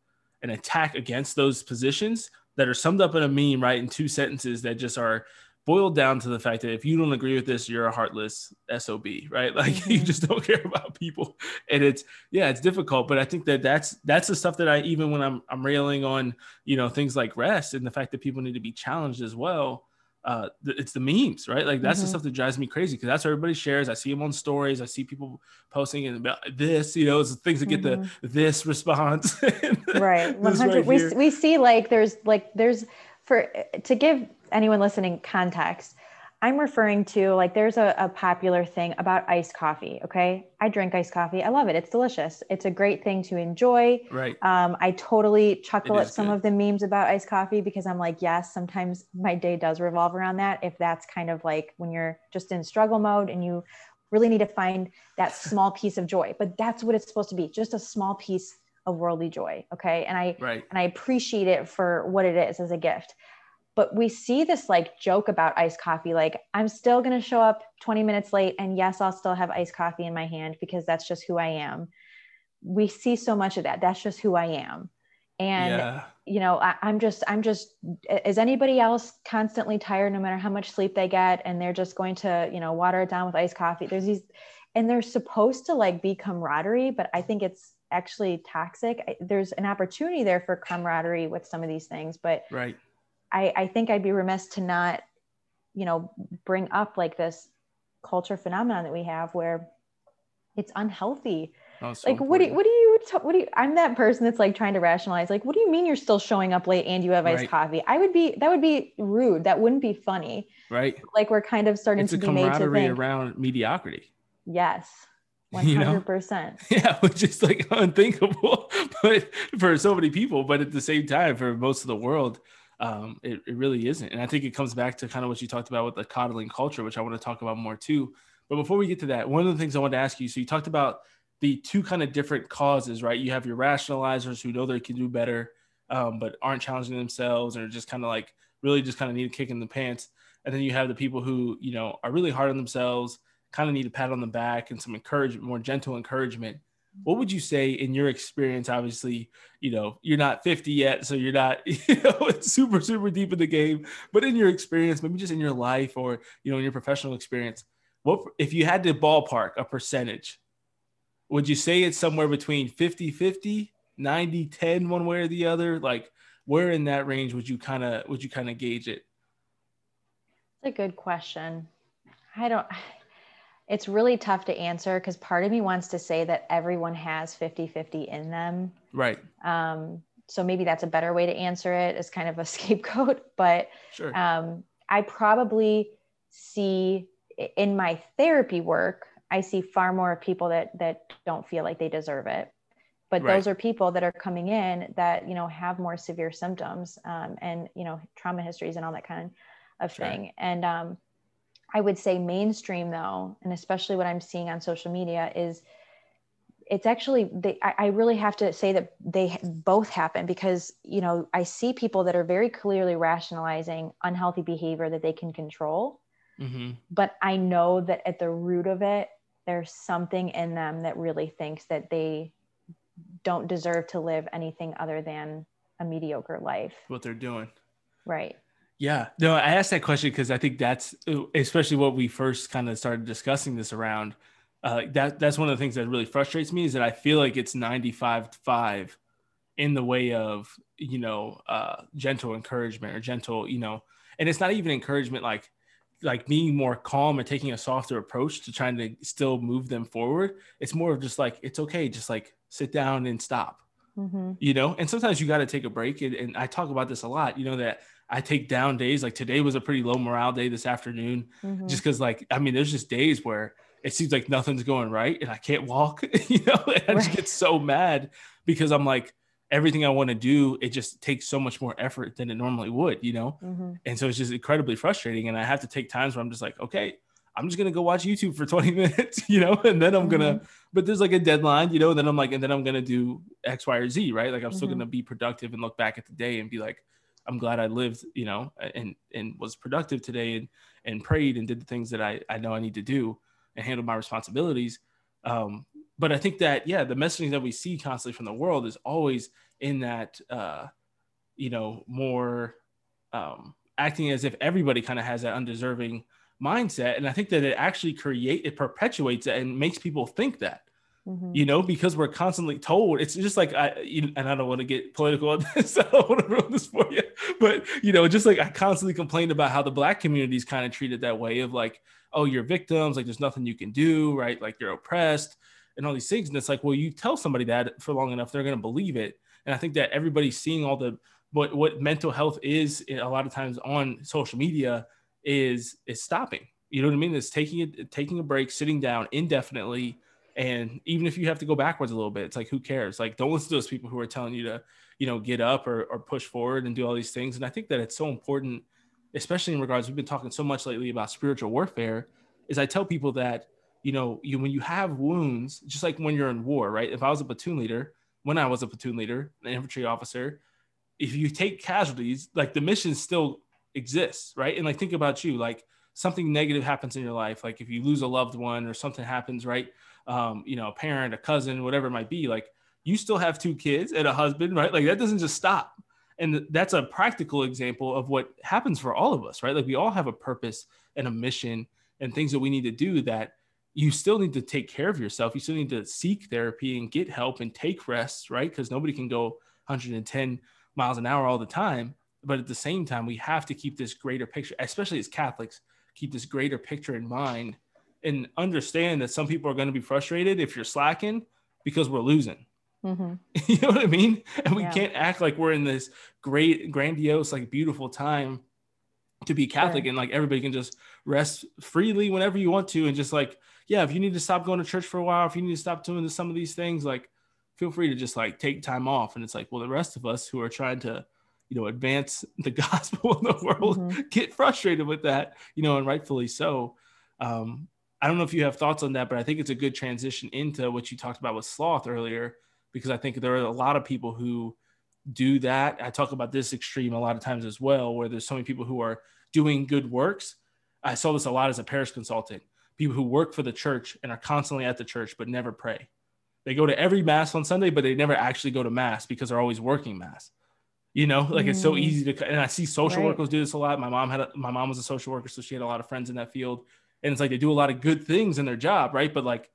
an attack against those positions that are summed up in a meme, right, in two sentences that just are boiled down to the fact that if you don't agree with this, you're a heartless SOB, right? Like you Mhm. just don't care about people, and it's yeah, it's difficult. But I think that that's that's the stuff that I even when I'm I'm railing on you know things like rest and the fact that people need to be challenged as well. Uh, it's the memes, right? Like that's the Mhm. stuff that drives me crazy because that's what everybody shares. I see them on stories. I see people posting and about this, you know, it's the things that get Mhm. the this response. right This 100 we, we see like there's like there's for to give anyone listening context i'm referring to like there's a, a popular thing about iced coffee okay i drink iced coffee i love it it's delicious it's a great thing to enjoy right. um, i totally chuckle at some good. of the memes about iced coffee because i'm like yes sometimes my day does revolve around that if that's kind of like when you're just in struggle mode and you really need to find that small piece of joy but that's what it's supposed to be just a small piece of worldly joy okay and i Right. and I appreciate it for what it is as a gift. But we see this like joke about iced coffee like, I'm still going to show up 20 minutes late, and yes, I'll still have iced coffee in my hand because that's just who I am. We see so much of that. That's just who I am. And, yeah. you know, I, I'm just, I'm just, is anybody else constantly tired no matter how much sleep they get? And they're just going to, you know, water it down with iced coffee. There's these, and they're supposed to like be camaraderie, but I think it's actually toxic. I- There's an opportunity there for camaraderie with some of these things, but Right. I, I think I'd be remiss to not, you know, bring up like this culture phenomenon that we have where it's unhealthy. Oh, so like, what do you, what do you, ta- what do you, I'm that person that's like trying to rationalize, like, what do you mean you're still showing up late and you have iced Right. coffee? I would be, that would be rude. That wouldn't be funny. right? Like we're kind of starting It's to be made to camaraderie think, around mediocrity. yes, You know? 100%. Yeah, which is like unthinkable, but for so many people, but at the same time, for most of the world, um, it, it really isn't. And I think it comes back to kind of what you talked about with the coddling culture, which I want to talk about more too. But before we get to that, one of the things I wanted to ask you so you talked about the two kind of different causes, right? You have your rationalizers who know they can do better, um, but aren't challenging themselves and are just kind of like really just kind of need a kick in the pants. And then you have the people who, you know, are really hard on themselves, kind of need a pat on the back and some encouragement, more gentle encouragement. What would you say in your experience? Obviously, you know, you're not 50 yet, so you're not, you know, super, super deep in the game. But in your experience, maybe just in your life or, you know, in your professional experience, what if you had to ballpark a percentage? Would you say it's somewhere between 50 50, 90 10, one way or the other? Like, where in that range would you kind of would you kind of gauge it? It's a good question. I don't, it's really tough to answer because part of me wants to say that everyone has 50 50 in them. Right. Um, so maybe that's a better way to answer it as kind of a scapegoat. But Sure. um, I probably see in my therapy work, I see far more people that that don't feel like they deserve it. But Right. those are people that are coming in that you know have more severe symptoms um, and you know trauma histories and all that kind of Sure. thing. And um, I would say mainstream though, and especially what I'm seeing on social media is it's actually they I, I really have to say that they both happen because you know i see people that are very clearly rationalizing unhealthy behavior that they can control. Hmm but i know that at the root of it there's something in them that really thinks that they don't deserve to live anything other than a mediocre life. What they're doing. right Yeah, no, I asked that question because I think that's especially what we first kind of started discussing this around. Uh, that that's one of the things that really frustrates me is that I feel like it's 95 5 in the way of, you know, uh, gentle encouragement or gentle, you know, and it's not even encouragement like like being more calm and taking a softer approach to trying to still move them forward. It's more of just like it's okay, just like sit down and stop. Mm-hmm. You know, and sometimes you got to take a break. And, and, I talk about this a lot. You know that I take down days. Like today was a pretty low morale day this afternoon, mm-hmm. just because like I mean, there's just days where it seems like nothing's going right and I can't walk. you know, and I just get so mad because I'm like everything I want to do, it just takes so much more effort than it normally would, you know? Mm-hmm. And so it's just incredibly frustrating. And I have to take times where I'm just like, okay, I'm just gonna go watch YouTube for 20 minutes, you know, and then I'm mm-hmm. gonna, but there's like a deadline, you know, and then I'm like, and then I'm gonna do X, Y, or Z, right? Like I'm mm-hmm. still gonna be productive and look back at the day and be like, I'm glad I lived, you know, and and was productive today and and prayed and did the things that I, I know I need to do and handle my responsibilities. Um, but I think that yeah, the messaging that we see constantly from the world is always in that uh, you know more um, acting as if everybody kind of has that undeserving mindset, and I think that it actually create it perpetuates it and makes people think that. Mm-hmm. You know, because we're constantly told it's just like I, and I don't want to get political on this. I don't want to ruin this for you, but you know, just like I constantly complained about how the black community is kind of treated that way of like, oh, you're victims, like there's nothing you can do, right? Like you're oppressed and all these things. And it's like, well, you tell somebody that for long enough, they're going to believe it. And I think that everybody's seeing all the what what mental health is a lot of times on social media is is stopping. You know what I mean? It's taking it taking a break, sitting down indefinitely. And even if you have to go backwards a little bit, it's like who cares? Like don't listen to those people who are telling you to, you know, get up or, or push forward and do all these things. And I think that it's so important, especially in regards, we've been talking so much lately about spiritual warfare, is I tell people that you know, you when you have wounds, just like when you're in war, right? If I was a platoon leader, when I was a platoon leader, an infantry officer, if you take casualties, like the mission still exists, right? And like think about you, like something negative happens in your life, like if you lose a loved one or something happens, right? Um, you know, a parent, a cousin, whatever it might be, like you still have two kids and a husband, right? Like that doesn't just stop. And that's a practical example of what happens for all of us, right? Like we all have a purpose and a mission and things that we need to do that you still need to take care of yourself. You still need to seek therapy and get help and take rests, right? Because nobody can go 110 miles an hour all the time. But at the same time, we have to keep this greater picture, especially as Catholics, keep this greater picture in mind and understand that some people are going to be frustrated if you're slacking because we're losing. Mm-hmm. you know what I mean? And we yeah. can't act like we're in this great, grandiose, like beautiful time to be Catholic sure. and like everybody can just rest freely whenever you want to and just like yeah, if you need to stop going to church for a while, if you need to stop doing some of these things, like feel free to just like take time off. And it's like, well, the rest of us who are trying to, you know, advance the gospel in the world mm-hmm. get frustrated with that, you know, and rightfully so. Um, I don't know if you have thoughts on that, but I think it's a good transition into what you talked about with sloth earlier, because I think there are a lot of people who do that. I talk about this extreme a lot of times as well, where there's so many people who are doing good works. I saw this a lot as a parish consultant people who work for the church and are constantly at the church but never pray. They go to every mass on Sunday, but they never actually go to mass because they're always working mass. You know, like mm. it's so mm. easy to, and I see social right. workers do this a lot. My mom had, a, my mom was a social worker, so she had a lot of friends in that field. And it's like they do a lot of good things in their job, right? But like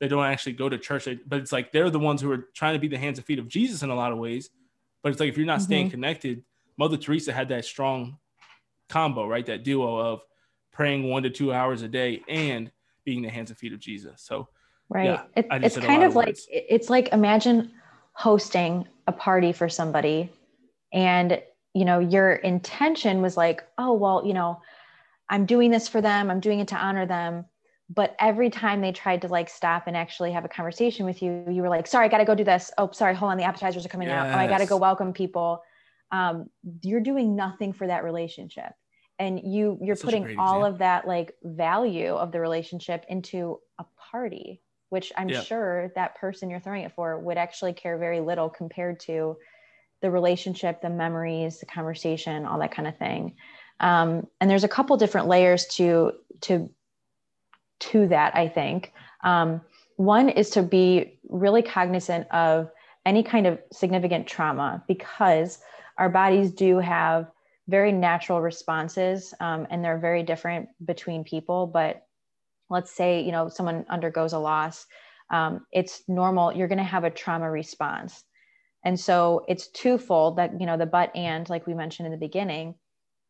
they don't actually go to church. But it's like they're the ones who are trying to be the hands and feet of Jesus in a lot of ways. But it's like if you're not mm-hmm. staying connected, Mother Teresa had that strong combo, right? That duo of praying one to two hours a day and being the hands and feet of Jesus. So, right. Yeah, it, it's kind of, of like, it's like imagine hosting a party for somebody and, you know, your intention was like, oh, well, you know, I'm doing this for them, I'm doing it to honor them. But every time they tried to like stop and actually have a conversation with you, you were like, sorry, I got to go do this. Oh, sorry, hold on, the appetizers are coming yes. out. Oh, I got to go welcome people. Um, you're doing nothing for that relationship and you you're Such putting all of that like value of the relationship into a party which i'm yeah. sure that person you're throwing it for would actually care very little compared to the relationship the memories the conversation all that kind of thing um, and there's a couple different layers to to to that i think. Um, one is to be really cognizant of any kind of significant trauma because our bodies do have very natural responses um, and they're very different between people. But let's say you know someone undergoes a loss um, it's normal you're going to have a trauma response. And so it's twofold that you know the but and like we mentioned in the beginning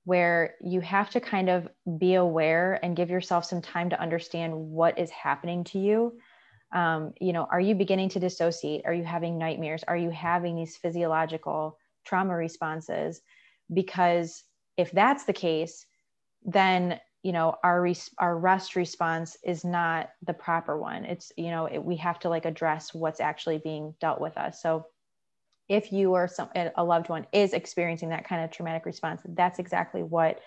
where you have to kind of be aware and give yourself some time to understand what is happening to you. Um, you know, are you beginning to dissociate? Are you having nightmares? Are you having these physiological trauma responses? Because if that's the case, then you know our res- our rest response is not the proper one. It's you know it, we have to like address what's actually being dealt with us. So if you or some a loved one is experiencing that kind of traumatic response that's exactly what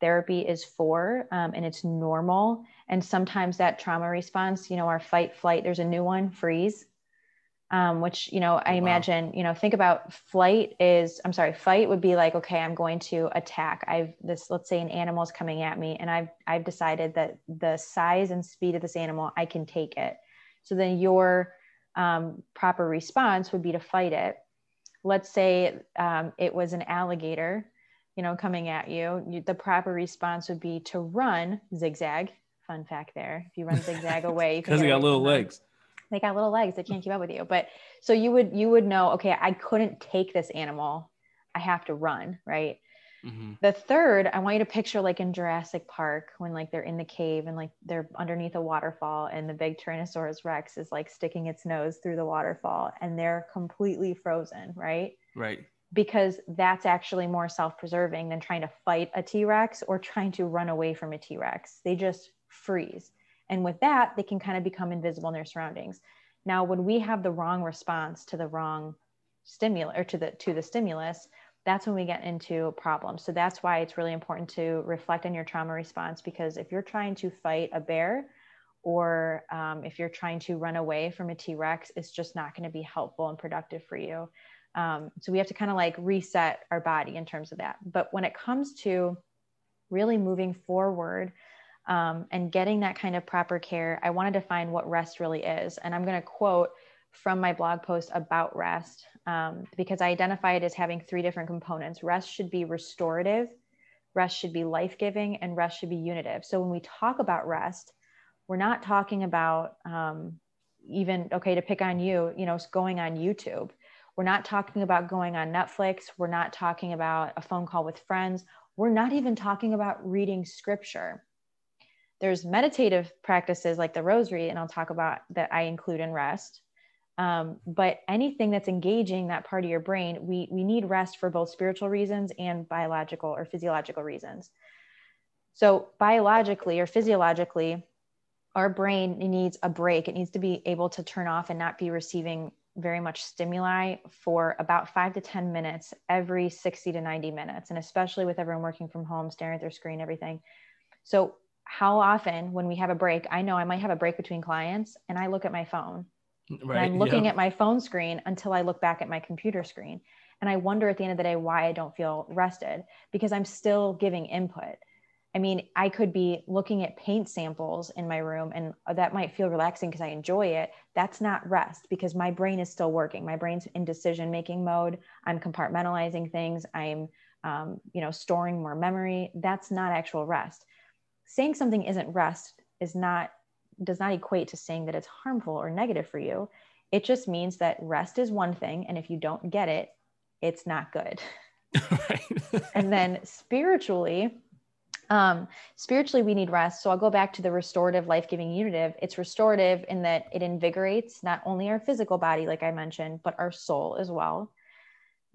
therapy is for um, and it's normal. And sometimes that trauma response you know our fight flight there's a new one freeze um, which you know i oh, wow. imagine you know think about flight is i'm sorry fight would be like okay i'm going to attack. I've this let's say an animal is coming at me and i've i've decided that the size and speed of this animal i can take it. So then your um, proper response would be to fight it. Let's say um, it was an alligator, you know, coming at you. you. The proper response would be to run zigzag. Fun fact there: if you run zigzag away, because they got little legs. They got little legs; they can't keep up with you. But so you would you would know, okay, I couldn't take this animal. I have to run, right? Mm-hmm. The third, I want you to picture like in Jurassic Park when like they're in the cave and like they're underneath a waterfall and the big Tyrannosaurus Rex is like sticking its nose through the waterfall and they're completely frozen, right? Right. Because that's actually more self preserving than trying to fight a T Rex or trying to run away from a T Rex. They just freeze. And with that, they can kind of become invisible in their surroundings. Now, when we have the wrong response to the wrong stimulus or to the to the stimulus, that's when we get into problems. So that's why it's really important to reflect on your trauma response because if you're trying to fight a bear or um, if you're trying to run away from a T Rex, it's just not going to be helpful and productive for you. Um, so we have to kind of like reset our body in terms of that. But when it comes to really moving forward um, and getting that kind of proper care, I want to define what rest really is. And I'm going to quote from my blog post about rest um, because I identify it as having three different components. Rest should be restorative, rest should be life giving, and rest should be unitive. So when we talk about rest, we're not talking about um, even, okay, to pick on you, you know, going on YouTube. We're not talking about going on Netflix. We're not talking about a phone call with friends. We're not even talking about reading scripture. There's meditative practices like the rosary, and I'll talk about that I include in rest. Um, but anything that's engaging that part of your brain, we, we need rest for both spiritual reasons and biological or physiological reasons. So, biologically or physiologically, our brain needs a break. It needs to be able to turn off and not be receiving very much stimuli for about five to 10 minutes every 60 to 90 minutes. And especially with everyone working from home, staring at their screen, everything. So, how often when we have a break, I know I might have a break between clients and I look at my phone Right. And I'm looking at my phone screen until I look back at my computer screen. And I wonder at the end of the day why I don't feel rested because I'm still giving input. I mean, I could be looking at paint samples in my room and that might feel relaxing because I enjoy it. That's not rest because my brain is still working. My brain's in decision making mode. I'm compartmentalizing things. I'm, um, you know, storing more memory. That's not actual rest. Saying something isn't rest is not does not equate to saying that it's harmful or negative for you. It just means that rest is one thing. And if you don't get it, it's not good. and then spiritually, um, spiritually, we need rest. So I'll go back to the restorative, life giving unitive. It's restorative in that it invigorates not only our physical body, like I mentioned, but our soul as well.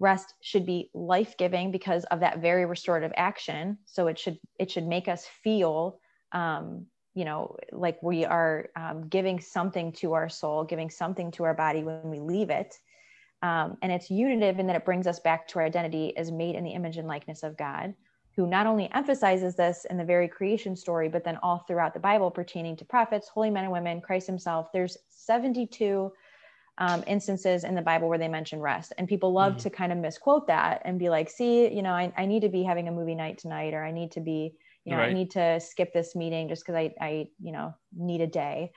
Rest should be life giving because of that very restorative action. So it should it should make us feel um, you know like we are um, giving something to our soul giving something to our body when we leave it. Um, and it's unitive in that it brings us back to our identity as made in the image and likeness of god who not only emphasizes this in the very creation story but then all throughout the bible pertaining to prophets holy men and women christ himself. There's 72 um, instances in the bible where they mention rest. And people love mm-hmm. to kind of misquote that and be like see you know I, I need to be having a movie night tonight or i need to be you know right. i need to skip this meeting just because i i you know need a day.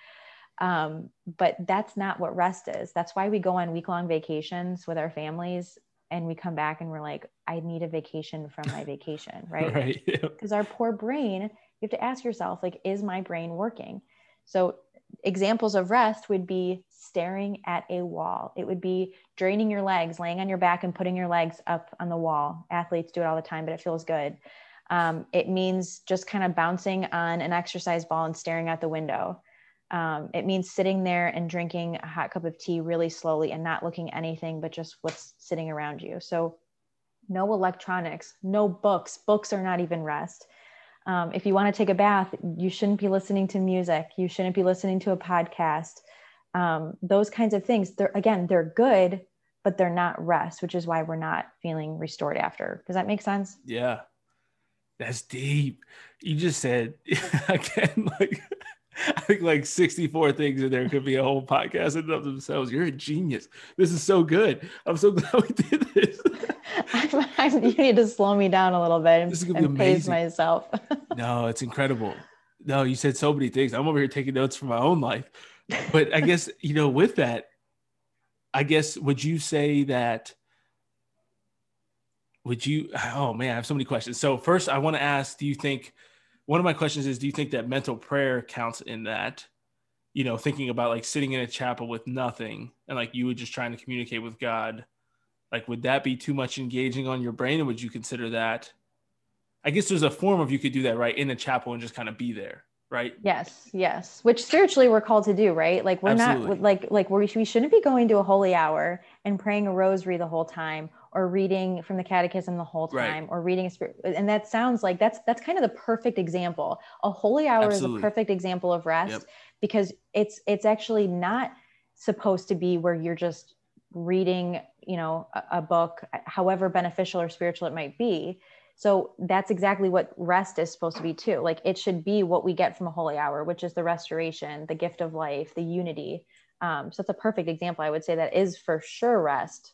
Um, but that's not what rest is. That's why we go on week long vacations with our families and we come back and we're like i need a vacation from my vacation right? Right because our poor brain you have to ask yourself like is my brain working? So examples of rest would be staring at a wall. It would be draining your legs laying on your back and putting your legs up on the wall. Athletes do it all the time but it feels good Um, it means just kind of bouncing on an exercise ball and staring out the window. Um, it means sitting there and drinking a hot cup of tea really slowly and not looking anything but just what's sitting around you. So, no electronics, no books. Books are not even rest. Um, if you want to take a bath, you shouldn't be listening to music. You shouldn't be listening to a podcast. Um, those kinds of things. They're again, they're good, but they're not rest, which is why we're not feeling restored after. Does that make sense? Yeah. That's deep. You just said again, like I think like 64 things in there could be a whole podcast in of themselves. You're a genius. This is so good. I'm so glad we did this. I'm, I'm, you need to slow me down a little bit and, This is gonna and pace myself. no, it's incredible. No, you said so many things. I'm over here taking notes for my own life. But I guess, you know, with that, I guess, would you say that? Would you? Oh man, I have so many questions. So, first, I want to ask do you think one of my questions is do you think that mental prayer counts in that? You know, thinking about like sitting in a chapel with nothing and like you were just trying to communicate with God. Like, would that be too much engaging on your brain? Or would you consider that? I guess there's a form of you could do that right in a chapel and just kind of be there, right? Yes, yes. Which spiritually we're called to do, right? Like we're Absolutely. not like like we we shouldn't be going to a holy hour and praying a rosary the whole time or reading from the catechism the whole Right. time or reading a spirit and that sounds like that's that's kind of the perfect example. A holy hour Absolutely. is a perfect example of rest Yep. because it's it's actually not supposed to be where you're just reading, you know, a, a book however beneficial or spiritual it might be. So that's exactly what rest is supposed to be too. Like it should be what we get from a holy hour, which is the restoration, the gift of life, the unity. Um, so it's a perfect example. I would say that is for sure rest.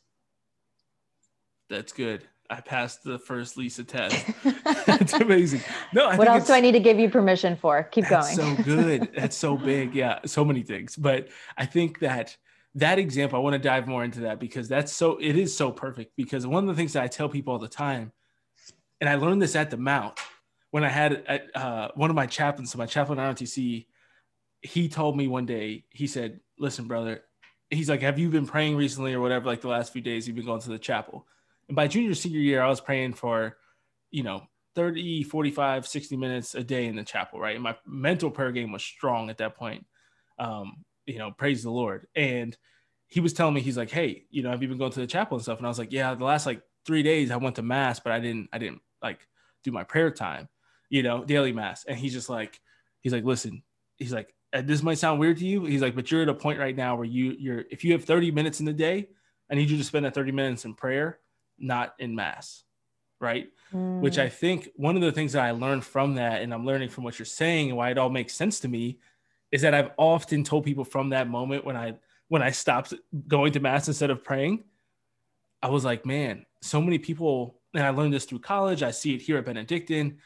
That's good. I passed the first Lisa test. That's amazing. No, I what think else do I need to give you permission for? Keep that's going. so good. That's so big. Yeah, so many things. But I think that that example, I want to dive more into that because that's so it is so perfect. Because one of the things that I tell people all the time, and I learned this at the Mount when I had uh, one of my chaplains, so my chaplain at ROTC, he told me one day, he said, "Listen, brother." He's like, "Have you been praying recently or whatever? Like the last few days, you've been going to the chapel." And by junior senior year, I was praying for, you know, 30, 45, 60 minutes a day in the chapel, right? And my mental prayer game was strong at that point. Um, you know, praise the Lord. And he was telling me, he's like, Hey, you know, have you been going to the chapel and stuff? And I was like, Yeah, the last like three days I went to mass, but I didn't, I didn't like do my prayer time, you know, daily mass. And he's just like, he's like, listen, he's like, "Uh, this might sound weird to you. He's like, but you're at a point right now where you you're if you have 30 minutes in the day, I need you to spend that 30 minutes in prayer, not in mass. Right. Which Mm. I think one of the things that I learned from that, and I'm learning from what you're saying and why it all makes sense to me, is that I've often told people from that moment when I when I stopped going to mass instead of praying, I was like, man, so many people, and I learned this through college. I see it here at Benedictine.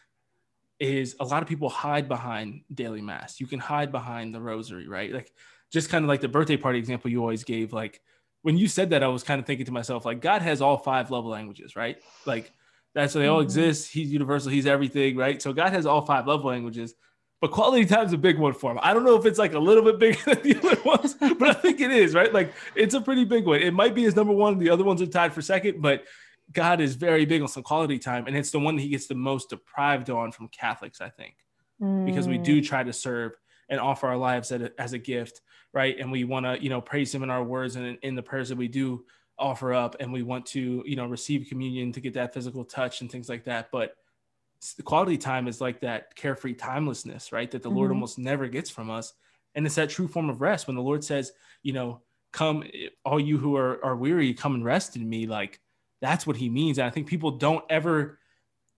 Is a lot of people hide behind daily mass. You can hide behind the rosary, right? Like just kind of like the birthday party example you always gave. Like when you said that, I was kind of thinking to myself, like God has all five love languages, right? Like that's what they all Mhm. exist. He's universal. He's everything, right? So God has all five love languages. But quality time is a big one for him. I don't know if it's like a little bit bigger than the other ones, but I think it is, right? Like it's a pretty big one. It might be his number one. The other ones are tied for second, but God is very big on some quality time. And it's the one that he gets the most deprived on from Catholics, I think because we Mm. do try to serve and offer our lives as a, as a gift, right? And we want to, you know, praise Him in our words and in, the prayers that we do offer up, and we want to, you know, receive communion to get that physical touch and things like that. But the quality time is like that carefree timelessness, right? That the Lord Mhm. almost never gets from us, and it's that true form of rest when the Lord says, you know, come, all you who are are weary, come and rest in Me. Like that's what He means, and I think people don't ever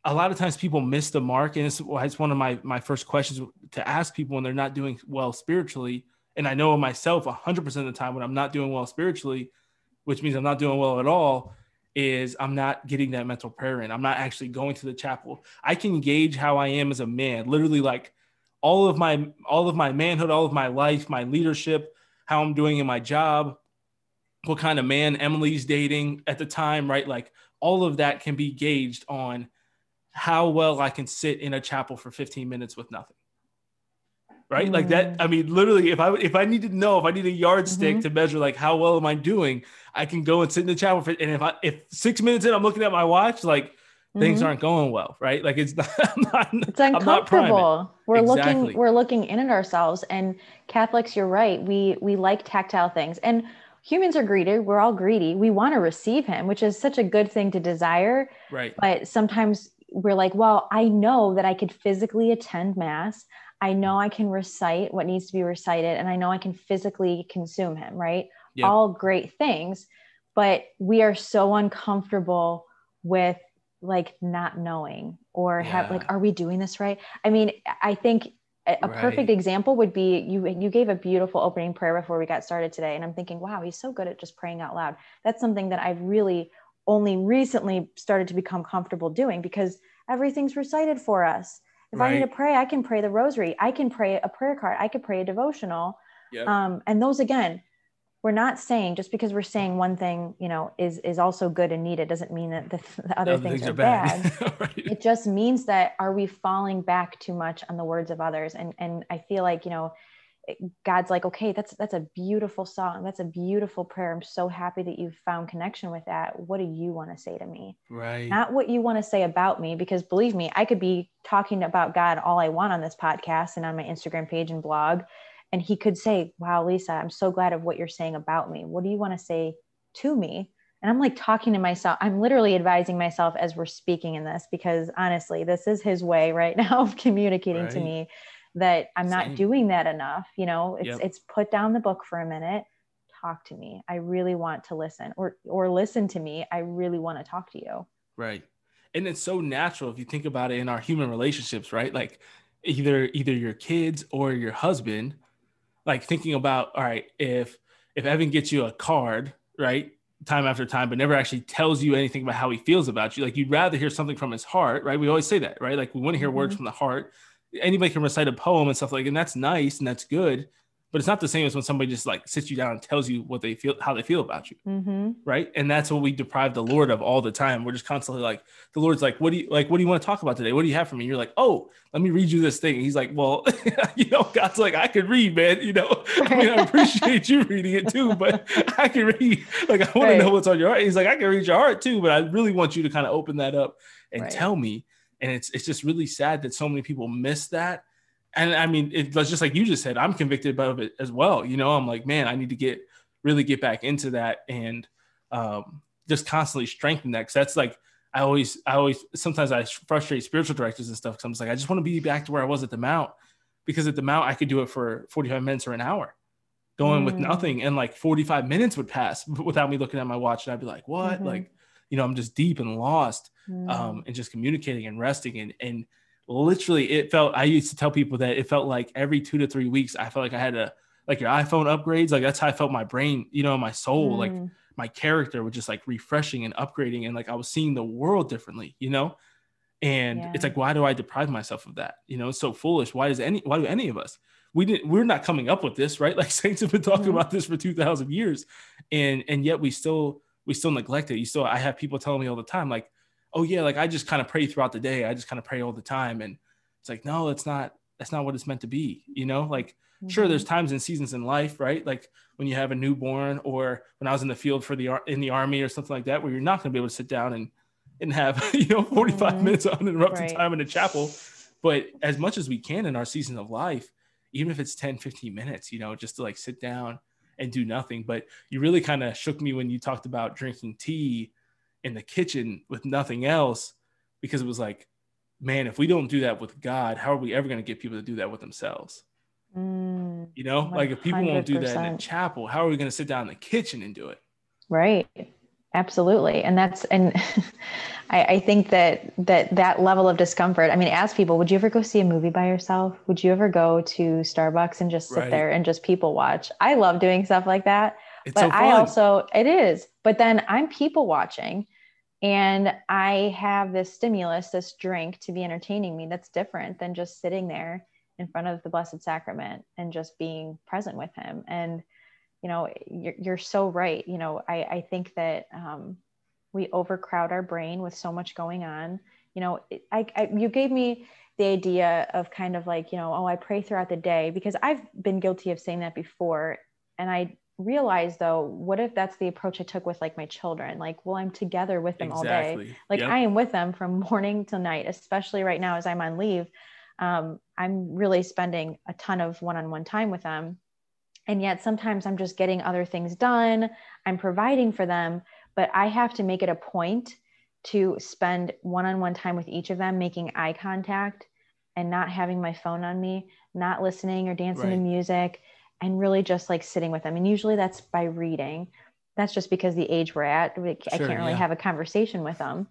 a lot of times people miss the mark and it's, it's one of my my first questions to ask people when they're not doing well spiritually. And i know myself 100% of the time when i'm not doing well spiritually which means i'm not doing well at all is i'm not getting that mental prayer in. I'm not actually going to the chapel. I can gauge how i am as a man. Literally like all of my all of my manhood all of my life my leadership how i'm doing in my job what kind of man emily's dating at the time right? Like all of that can be gauged on how well I can sit in a chapel for 15 minutes with nothing. Right? Like that. I mean, literally, if I if I need to know, if I need a yardstick Mhm. to measure like how well am I doing, I can go and sit in the chapel for, and if I if six minutes in I'm looking at my watch, like things aren't going well, right? Like it's not, not it's uncomfortable. We're exactly. looking, we're looking in at ourselves. And Catholics, you're right. We we like tactile things. And humans are greedy. We're all greedy. We want to receive him, which is such a good thing to desire. Right. But sometimes we're like, well, I know that I could physically attend mass. I mm-hmm. know I can recite what needs to be recited, and I know I can physically consume him, right? Yep. All great things. But we are so uncomfortable with like not knowing or yeah. have like, are we doing this right? I mean, I think a, right. perfect example would be you you gave a beautiful opening prayer before we got started today and i'm thinking wow he's so good at just praying out loud that's something that i've really only recently started to become comfortable doing because everything's recited for us if right. i need to pray i can pray the rosary i can pray a prayer card i could pray a devotional yep. um, and those again we're not saying just because we're saying one thing you know is is also good and needed doesn't mean that the, the other, things, things, are, bad, bad. right. it just means that are we falling back too much on the words of others and and i feel like you know god's like okay that's that's a beautiful song. That's a beautiful prayer. I'm so happy that you've found connection with that. What do you want to say to me? Right. Not what you want to say about me because believe me i could be talking about god all i want on this podcast and on my instagram page and blog and he could say wow lisa i'm so glad of what you're saying about me. What do you want to say to me? And i'm like talking to myself i'm literally advising myself as we're speaking in this because honestly this is his way right now of communicating right. to me that i'm Same. not doing that enough you know it's yep. it's put down the book for a minute. Talk to me. I really want to listen or or listen to me. I really want to talk to you. Right. And it's so natural if you think about it in our human relationships right? Like either either your kids or your husband like thinking about all right if if evan gets you a card right time after time but never actually tells you anything about how he feels about you like you'd rather hear something from his heart right? We always say that right? Like we want to hear mm-hmm. words from the heart anybody can recite a poem and stuff like and that's nice and that's good but it's not the same as when somebody just like sits you down and tells you what they feel how they feel about you. Mm-hmm. right? And that's what we deprive the lord of all the time. We're just constantly like the lord's like what do you like what do you want to talk about today? What do you have for me? And you're like oh let me read you this thing. And he's like well you know god's like i can read man you know? I mean i appreciate you reading it too but i can read. Like i want right. to know what's on your heart. He's like i can read your heart too but i really want you to kind of open that up and right. tell me and it's it's just really sad that so many people miss that and I mean, it was just like you just said, I'm convicted of it as well. You know, I'm like, man, I need to get really get back into that and um, just constantly strengthen that. Cause that's like, I always, I always, sometimes I frustrate spiritual directors and stuff. Cause I'm just like, I just want to be back to where I was at the Mount because at the Mount, I could do it for 45 minutes or an hour going mm. with nothing. And like 45 minutes would pass without me looking at my watch. And I'd be like, what? Mm-hmm. Like, you know, I'm just deep and lost mm. um, and just communicating and resting and, and, literally it felt i used to tell people that it felt like every two to three weeks i felt like i had to like your iphone upgrades like that's how i felt my brain you know my soul mm. like my character was just like refreshing and upgrading and like i was seeing the world differently you know and yeah. it's like why do i deprive myself of that you know it's so foolish why does any why do any of us we didn't we're not coming up with this right like saints have been talking mm-hmm. about this for 2000 years and and yet we still we still neglect it you still i have people telling me all the time like oh yeah, like I just kind of pray throughout the day. I just kind of pray all the time. And it's like, no, it's not, that's not what it's meant to be. You know, like mm-hmm. sure, there's times and seasons in life, right? Like when you have a newborn or when I was in the field for the, in the army or something like that, where you're not going to be able to sit down and, and have, you know, 45 mm-hmm. minutes of uninterrupted right. time in a chapel. But as much as we can in our season of life, even if it's 10, 15 minutes, you know, just to like sit down and do nothing. But you really kind of shook me when you talked about drinking tea in the kitchen with nothing else because it was like, man, if we don't do that with God, how are we ever going to get people to do that with themselves? Mm, you know, 100%. like if people won't do that in the chapel, how are we going to sit down in the kitchen and do it? Right. Absolutely. And that's, and I, I think that, that that level of discomfort, I mean, ask people, would you ever go see a movie by yourself? Would you ever go to Starbucks and just sit right. there and just people watch? I love doing stuff like that. It's but so I also, it is, but then I'm people watching and I have this stimulus, this drink to be entertaining me that's different than just sitting there in front of the Blessed Sacrament and just being present with Him. And, you know, you're, you're so right. You know, I, I think that um, we overcrowd our brain with so much going on. You know, I, I, you gave me the idea of kind of like, you know, oh, I pray throughout the day because I've been guilty of saying that before. And I, realize though what if that's the approach i took with like my children like well i'm together with them exactly. all day like yep. i am with them from morning till night especially right now as i'm on leave um, i'm really spending a ton of one-on-one time with them and yet sometimes i'm just getting other things done i'm providing for them but i have to make it a point to spend one-on-one time with each of them making eye contact and not having my phone on me not listening or dancing right. to music and really just like sitting with them. And usually that's by reading. That's just because the age we're at, I can't really yeah. have a conversation with them.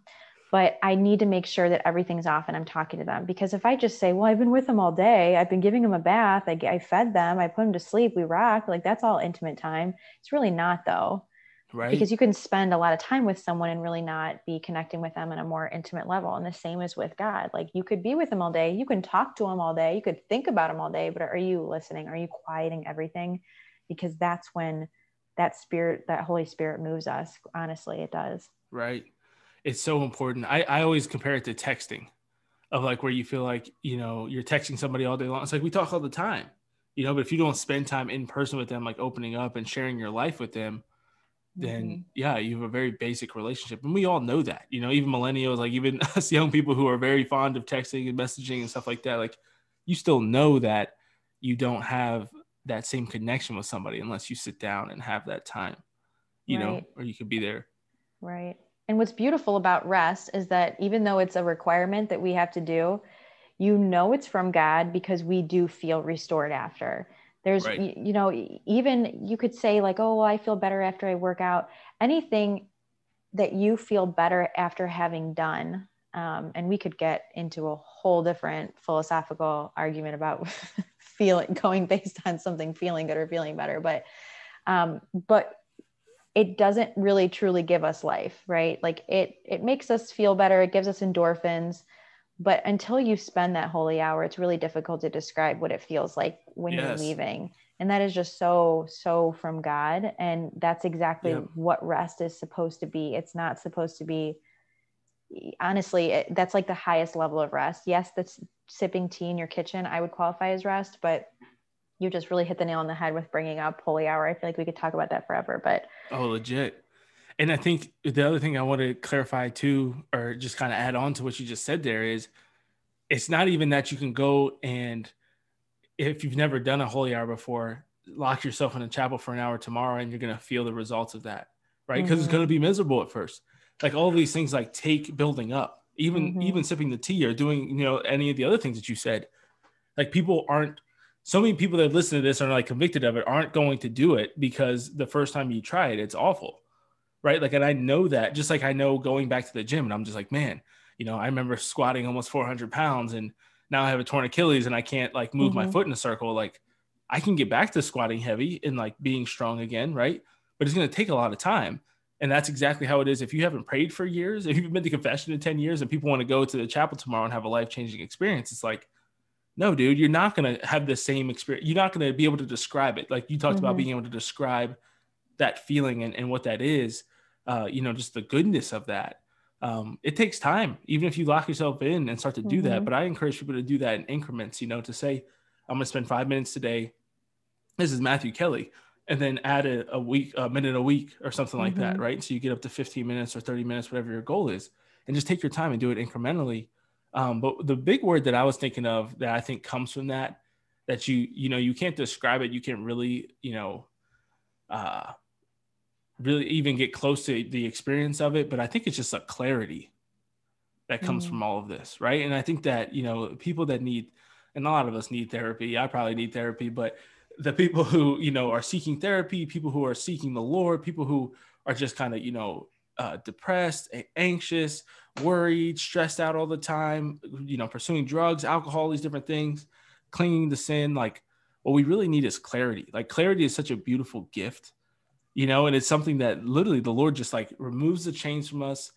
But I need to make sure that everything's off and I'm talking to them. Because if I just say, well, I've been with them all day, I've been giving them a bath, I, I fed them, I put them to sleep, we rock, like that's all intimate time. It's really not though. Right. Because you can spend a lot of time with someone and really not be connecting with them on a more intimate level. And the same is with god. Like you could be with him all day. You can talk to him all day. You could think about him all day. But are you listening? Are you quieting everything? Because that's when that spirit that holy spirit moves us. Honestly it does. Right it's so important i i always compare it to texting of like where you feel like you know you're texting somebody all day long it's like we talk all the time you know but if you don't spend time in person with them like opening up and sharing your life with them then mm-hmm. yeah, you have a very basic relationship. And we all know that, you know, even millennials, like even us young people who are very fond of texting and messaging and stuff like that, like you still know that you don't have that same connection with somebody unless you sit down and have that time, you right. know, or you could be there. Right. And what's beautiful about rest is that even though it's a requirement that we have to do, you know it's from God because we do feel restored after there's right. you, you know even you could say like oh well, i feel better after i work out anything that you feel better after having done um, and we could get into a whole different philosophical argument about feeling going based on something feeling good or feeling better but um, but it doesn't really truly give us life right? Like it it makes us feel better it gives us endorphins but until you spend that holy hour it's really difficult to describe what it feels like when yes. you're leaving and that is just so so from god and that's exactly what rest is supposed to be. It's not supposed to be honestly it, that's like the highest level of rest. Yes that's sipping tea in your kitchen i would qualify as rest but you just really hit the nail on the head with bringing up holy hour i feel like we could talk about that forever but oh legit and I think the other thing I want to clarify too, or just kind of add on to what you just said there is it's not even that you can go and if you've never done a holy hour before, lock yourself in a chapel for an hour tomorrow and you're going to feel the results of that, right? Because mm-hmm. it's going to be miserable at first. Like all these things like take building up, even mm-hmm. even sipping the tea or doing, you know, any of the other things that you said. Like people aren't so many people that listen to this are like convicted of it aren't going to do it because the first time you try it, it's awful right? Like, and I know that just like I know going back to the gym, and I'm just like, man, you know, I remember squatting almost 400 pounds, and now I have a torn Achilles, and I can't like move mm-hmm. my foot in a circle. Like, I can get back to squatting heavy and like being strong again, right? But it's going to take a lot of time. And that's exactly how it is. If you haven't prayed for years, if you've been to confession in 10 years and people want to go to the chapel tomorrow and have a life changing experience, it's like, no, dude, you're not going to have the same experience. You're not going to be able to describe it. Like you talked mm-hmm. about being able to describe that feeling and, and what that is uh, you know, just the goodness of that. Um, it takes time, even if you lock yourself in and start to do mm-hmm. that. But I encourage people to do that in increments, you know, to say, I'm going to spend five minutes today. This is Matthew Kelly. And then add a, a week, a minute a week or something like mm-hmm. that, right? So you get up to 15 minutes or 30 minutes, whatever your goal is, and just take your time and do it incrementally. Um, but the big word that I was thinking of that I think comes from that, that you, you know, you can't describe it. You can't really, you know, uh, really even get close to the experience of it, but I think it's just a clarity that comes mm. from all of this, right? And I think that, you know, people that need, and a lot of us need therapy, I probably need therapy, but the people who, you know, are seeking therapy, people who are seeking the Lord, people who are just kind of, you know, uh, depressed, anxious, worried, stressed out all the time, you know, pursuing drugs, alcohol, these different things, clinging to sin. Like, what we really need is clarity. Like, clarity is such a beautiful gift you know, and it's something that literally the Lord just like removes the chains from us,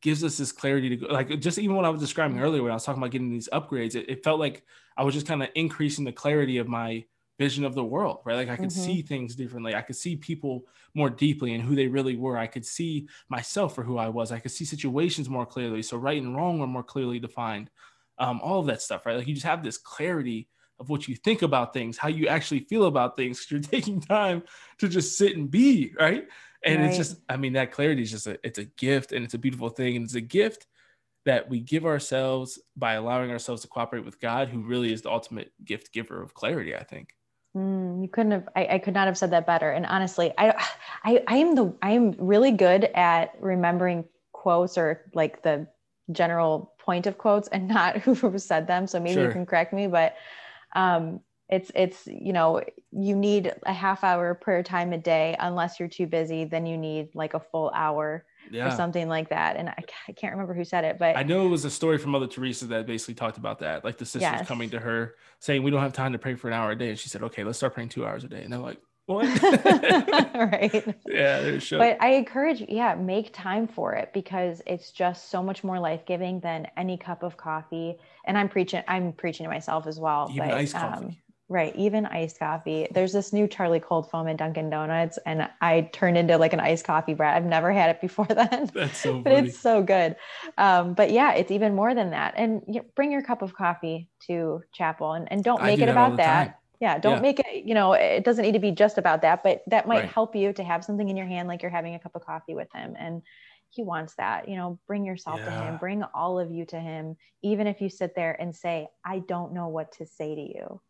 gives us this clarity to go. Like just even what I was describing earlier when I was talking about getting these upgrades, it, it felt like I was just kind of increasing the clarity of my vision of the world, right? Like I could mm-hmm. see things differently. I could see people more deeply and who they really were. I could see myself for who I was. I could see situations more clearly. So right and wrong were more clearly defined. Um, all of that stuff, right? Like you just have this clarity of what you think about things, how you actually feel about things. You're taking time to just sit and be, right? And right. it's just, I mean, that clarity is just a, it's a gift and it's a beautiful thing. And it's a gift that we give ourselves by allowing ourselves to cooperate with God, who really is the ultimate gift giver of clarity, I think. Mm, you couldn't have, I, I, could not have said that better. And honestly, I, I, I am the, I am really good at remembering quotes or like the general point of quotes and not who said them. So maybe sure. you can correct me, but um, it's it's you know you need a half hour prayer time a day unless you're too busy. Then you need like a full hour yeah. or something like that. And I, I, can't remember who said it, but I know it was a story from Mother Teresa that basically talked about that. Like the sisters yes. coming to her saying, "We don't have time to pray for an hour a day," and she said, "Okay, let's start praying two hours a day." And they're like, "What?" right. Yeah, there's show. But I encourage, yeah, make time for it because it's just so much more life giving than any cup of coffee. And I'm preaching, I'm preaching to myself as well. Even but, iced coffee. Um, Right. Even iced coffee. There's this new Charli cold foam at Dunkin' Donuts, and I turned into like an iced coffee brat. I've never had it before then. That's so but it's so good. Um, but yeah, it's even more than that. And you know, bring your cup of coffee to chapel and, and don't make do it that about that. Time. Yeah. Don't yeah. make it, you know, it doesn't need to be just about that, but that might right. help you to have something in your hand like you're having a cup of coffee with him. And he wants that. You know, bring yourself yeah. to him, bring all of you to him, even if you sit there and say, I don't know what to say to you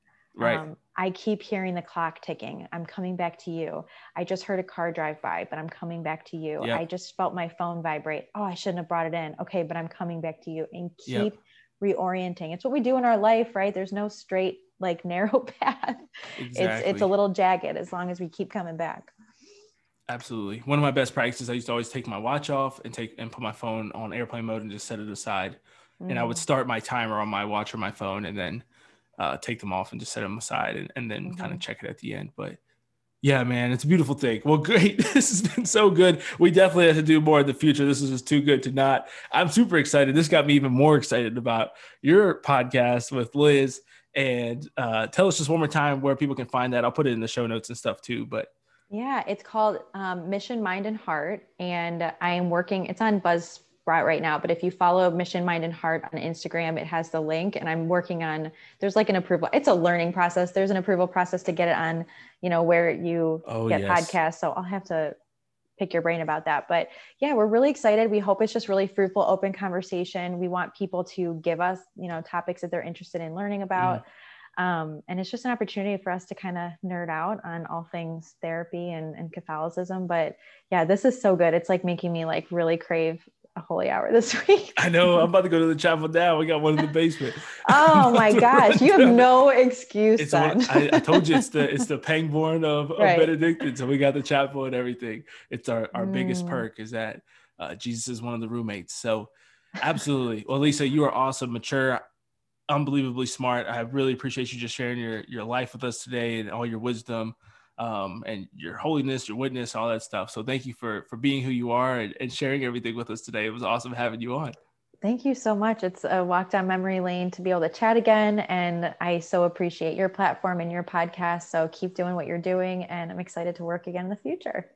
Right. Um, I keep hearing the clock ticking. I'm coming back to you. I just heard a car drive by, but I'm coming back to you. Yep. I just felt my phone vibrate. Oh, I shouldn't have brought it in. Okay, but I'm coming back to you and keep yep. reorienting. It's what we do in our life, right? There's no straight, like narrow path. Exactly. It's it's a little jagged as long as we keep coming back. Absolutely. One of my best practices, I used to always take my watch off and take and put my phone on airplane mode and just set it aside. Mm. And I would mm. start my timer on my watch or my phone and then uh, take them off and just set them aside and, and then mm-hmm. kind of check it at the end. But yeah, man, it's a beautiful thing. Well, great. This has been so good. We definitely have to do more in the future. This is just too good to not. I'm super excited. This got me even more excited about your podcast with Liz. And uh, tell us just one more time where people can find that. I'll put it in the show notes and stuff too. But yeah, it's called um, Mission Mind and Heart, and I am working. It's on Buzz right now. But if you follow Mission Mind and Heart on Instagram, it has the link. And I'm working on there's like an approval. It's a learning process. There's an approval process to get it on, you know, where you oh, get yes. podcasts. So I'll have to pick your brain about that. But yeah, we're really excited. We hope it's just really fruitful, open conversation. We want people to give us, you know, topics that they're interested in learning about. Mm. Um, and it's just an opportunity for us to kind of nerd out on all things therapy and, and Catholicism. But yeah, this is so good. It's like making me like really crave a holy hour this week. I know. I'm about to go to the chapel now. We got one in the basement. oh my gosh, you have no excuse. It's. One, I, I, told you it's the it's the Pangborn of, of right. Benedictine. So we got the chapel and everything. It's our our mm. biggest perk is that uh, Jesus is one of the roommates. So absolutely. Well, Lisa, you are awesome, mature, unbelievably smart. I really appreciate you just sharing your your life with us today and all your wisdom um, and your holiness, your witness, all that stuff. So thank you for for being who you are and, and sharing everything with us today. It was awesome having you on. Thank you so much. It's a walk down memory lane to be able to chat again. And I so appreciate your platform and your podcast. So keep doing what you're doing. And I'm excited to work again in the future.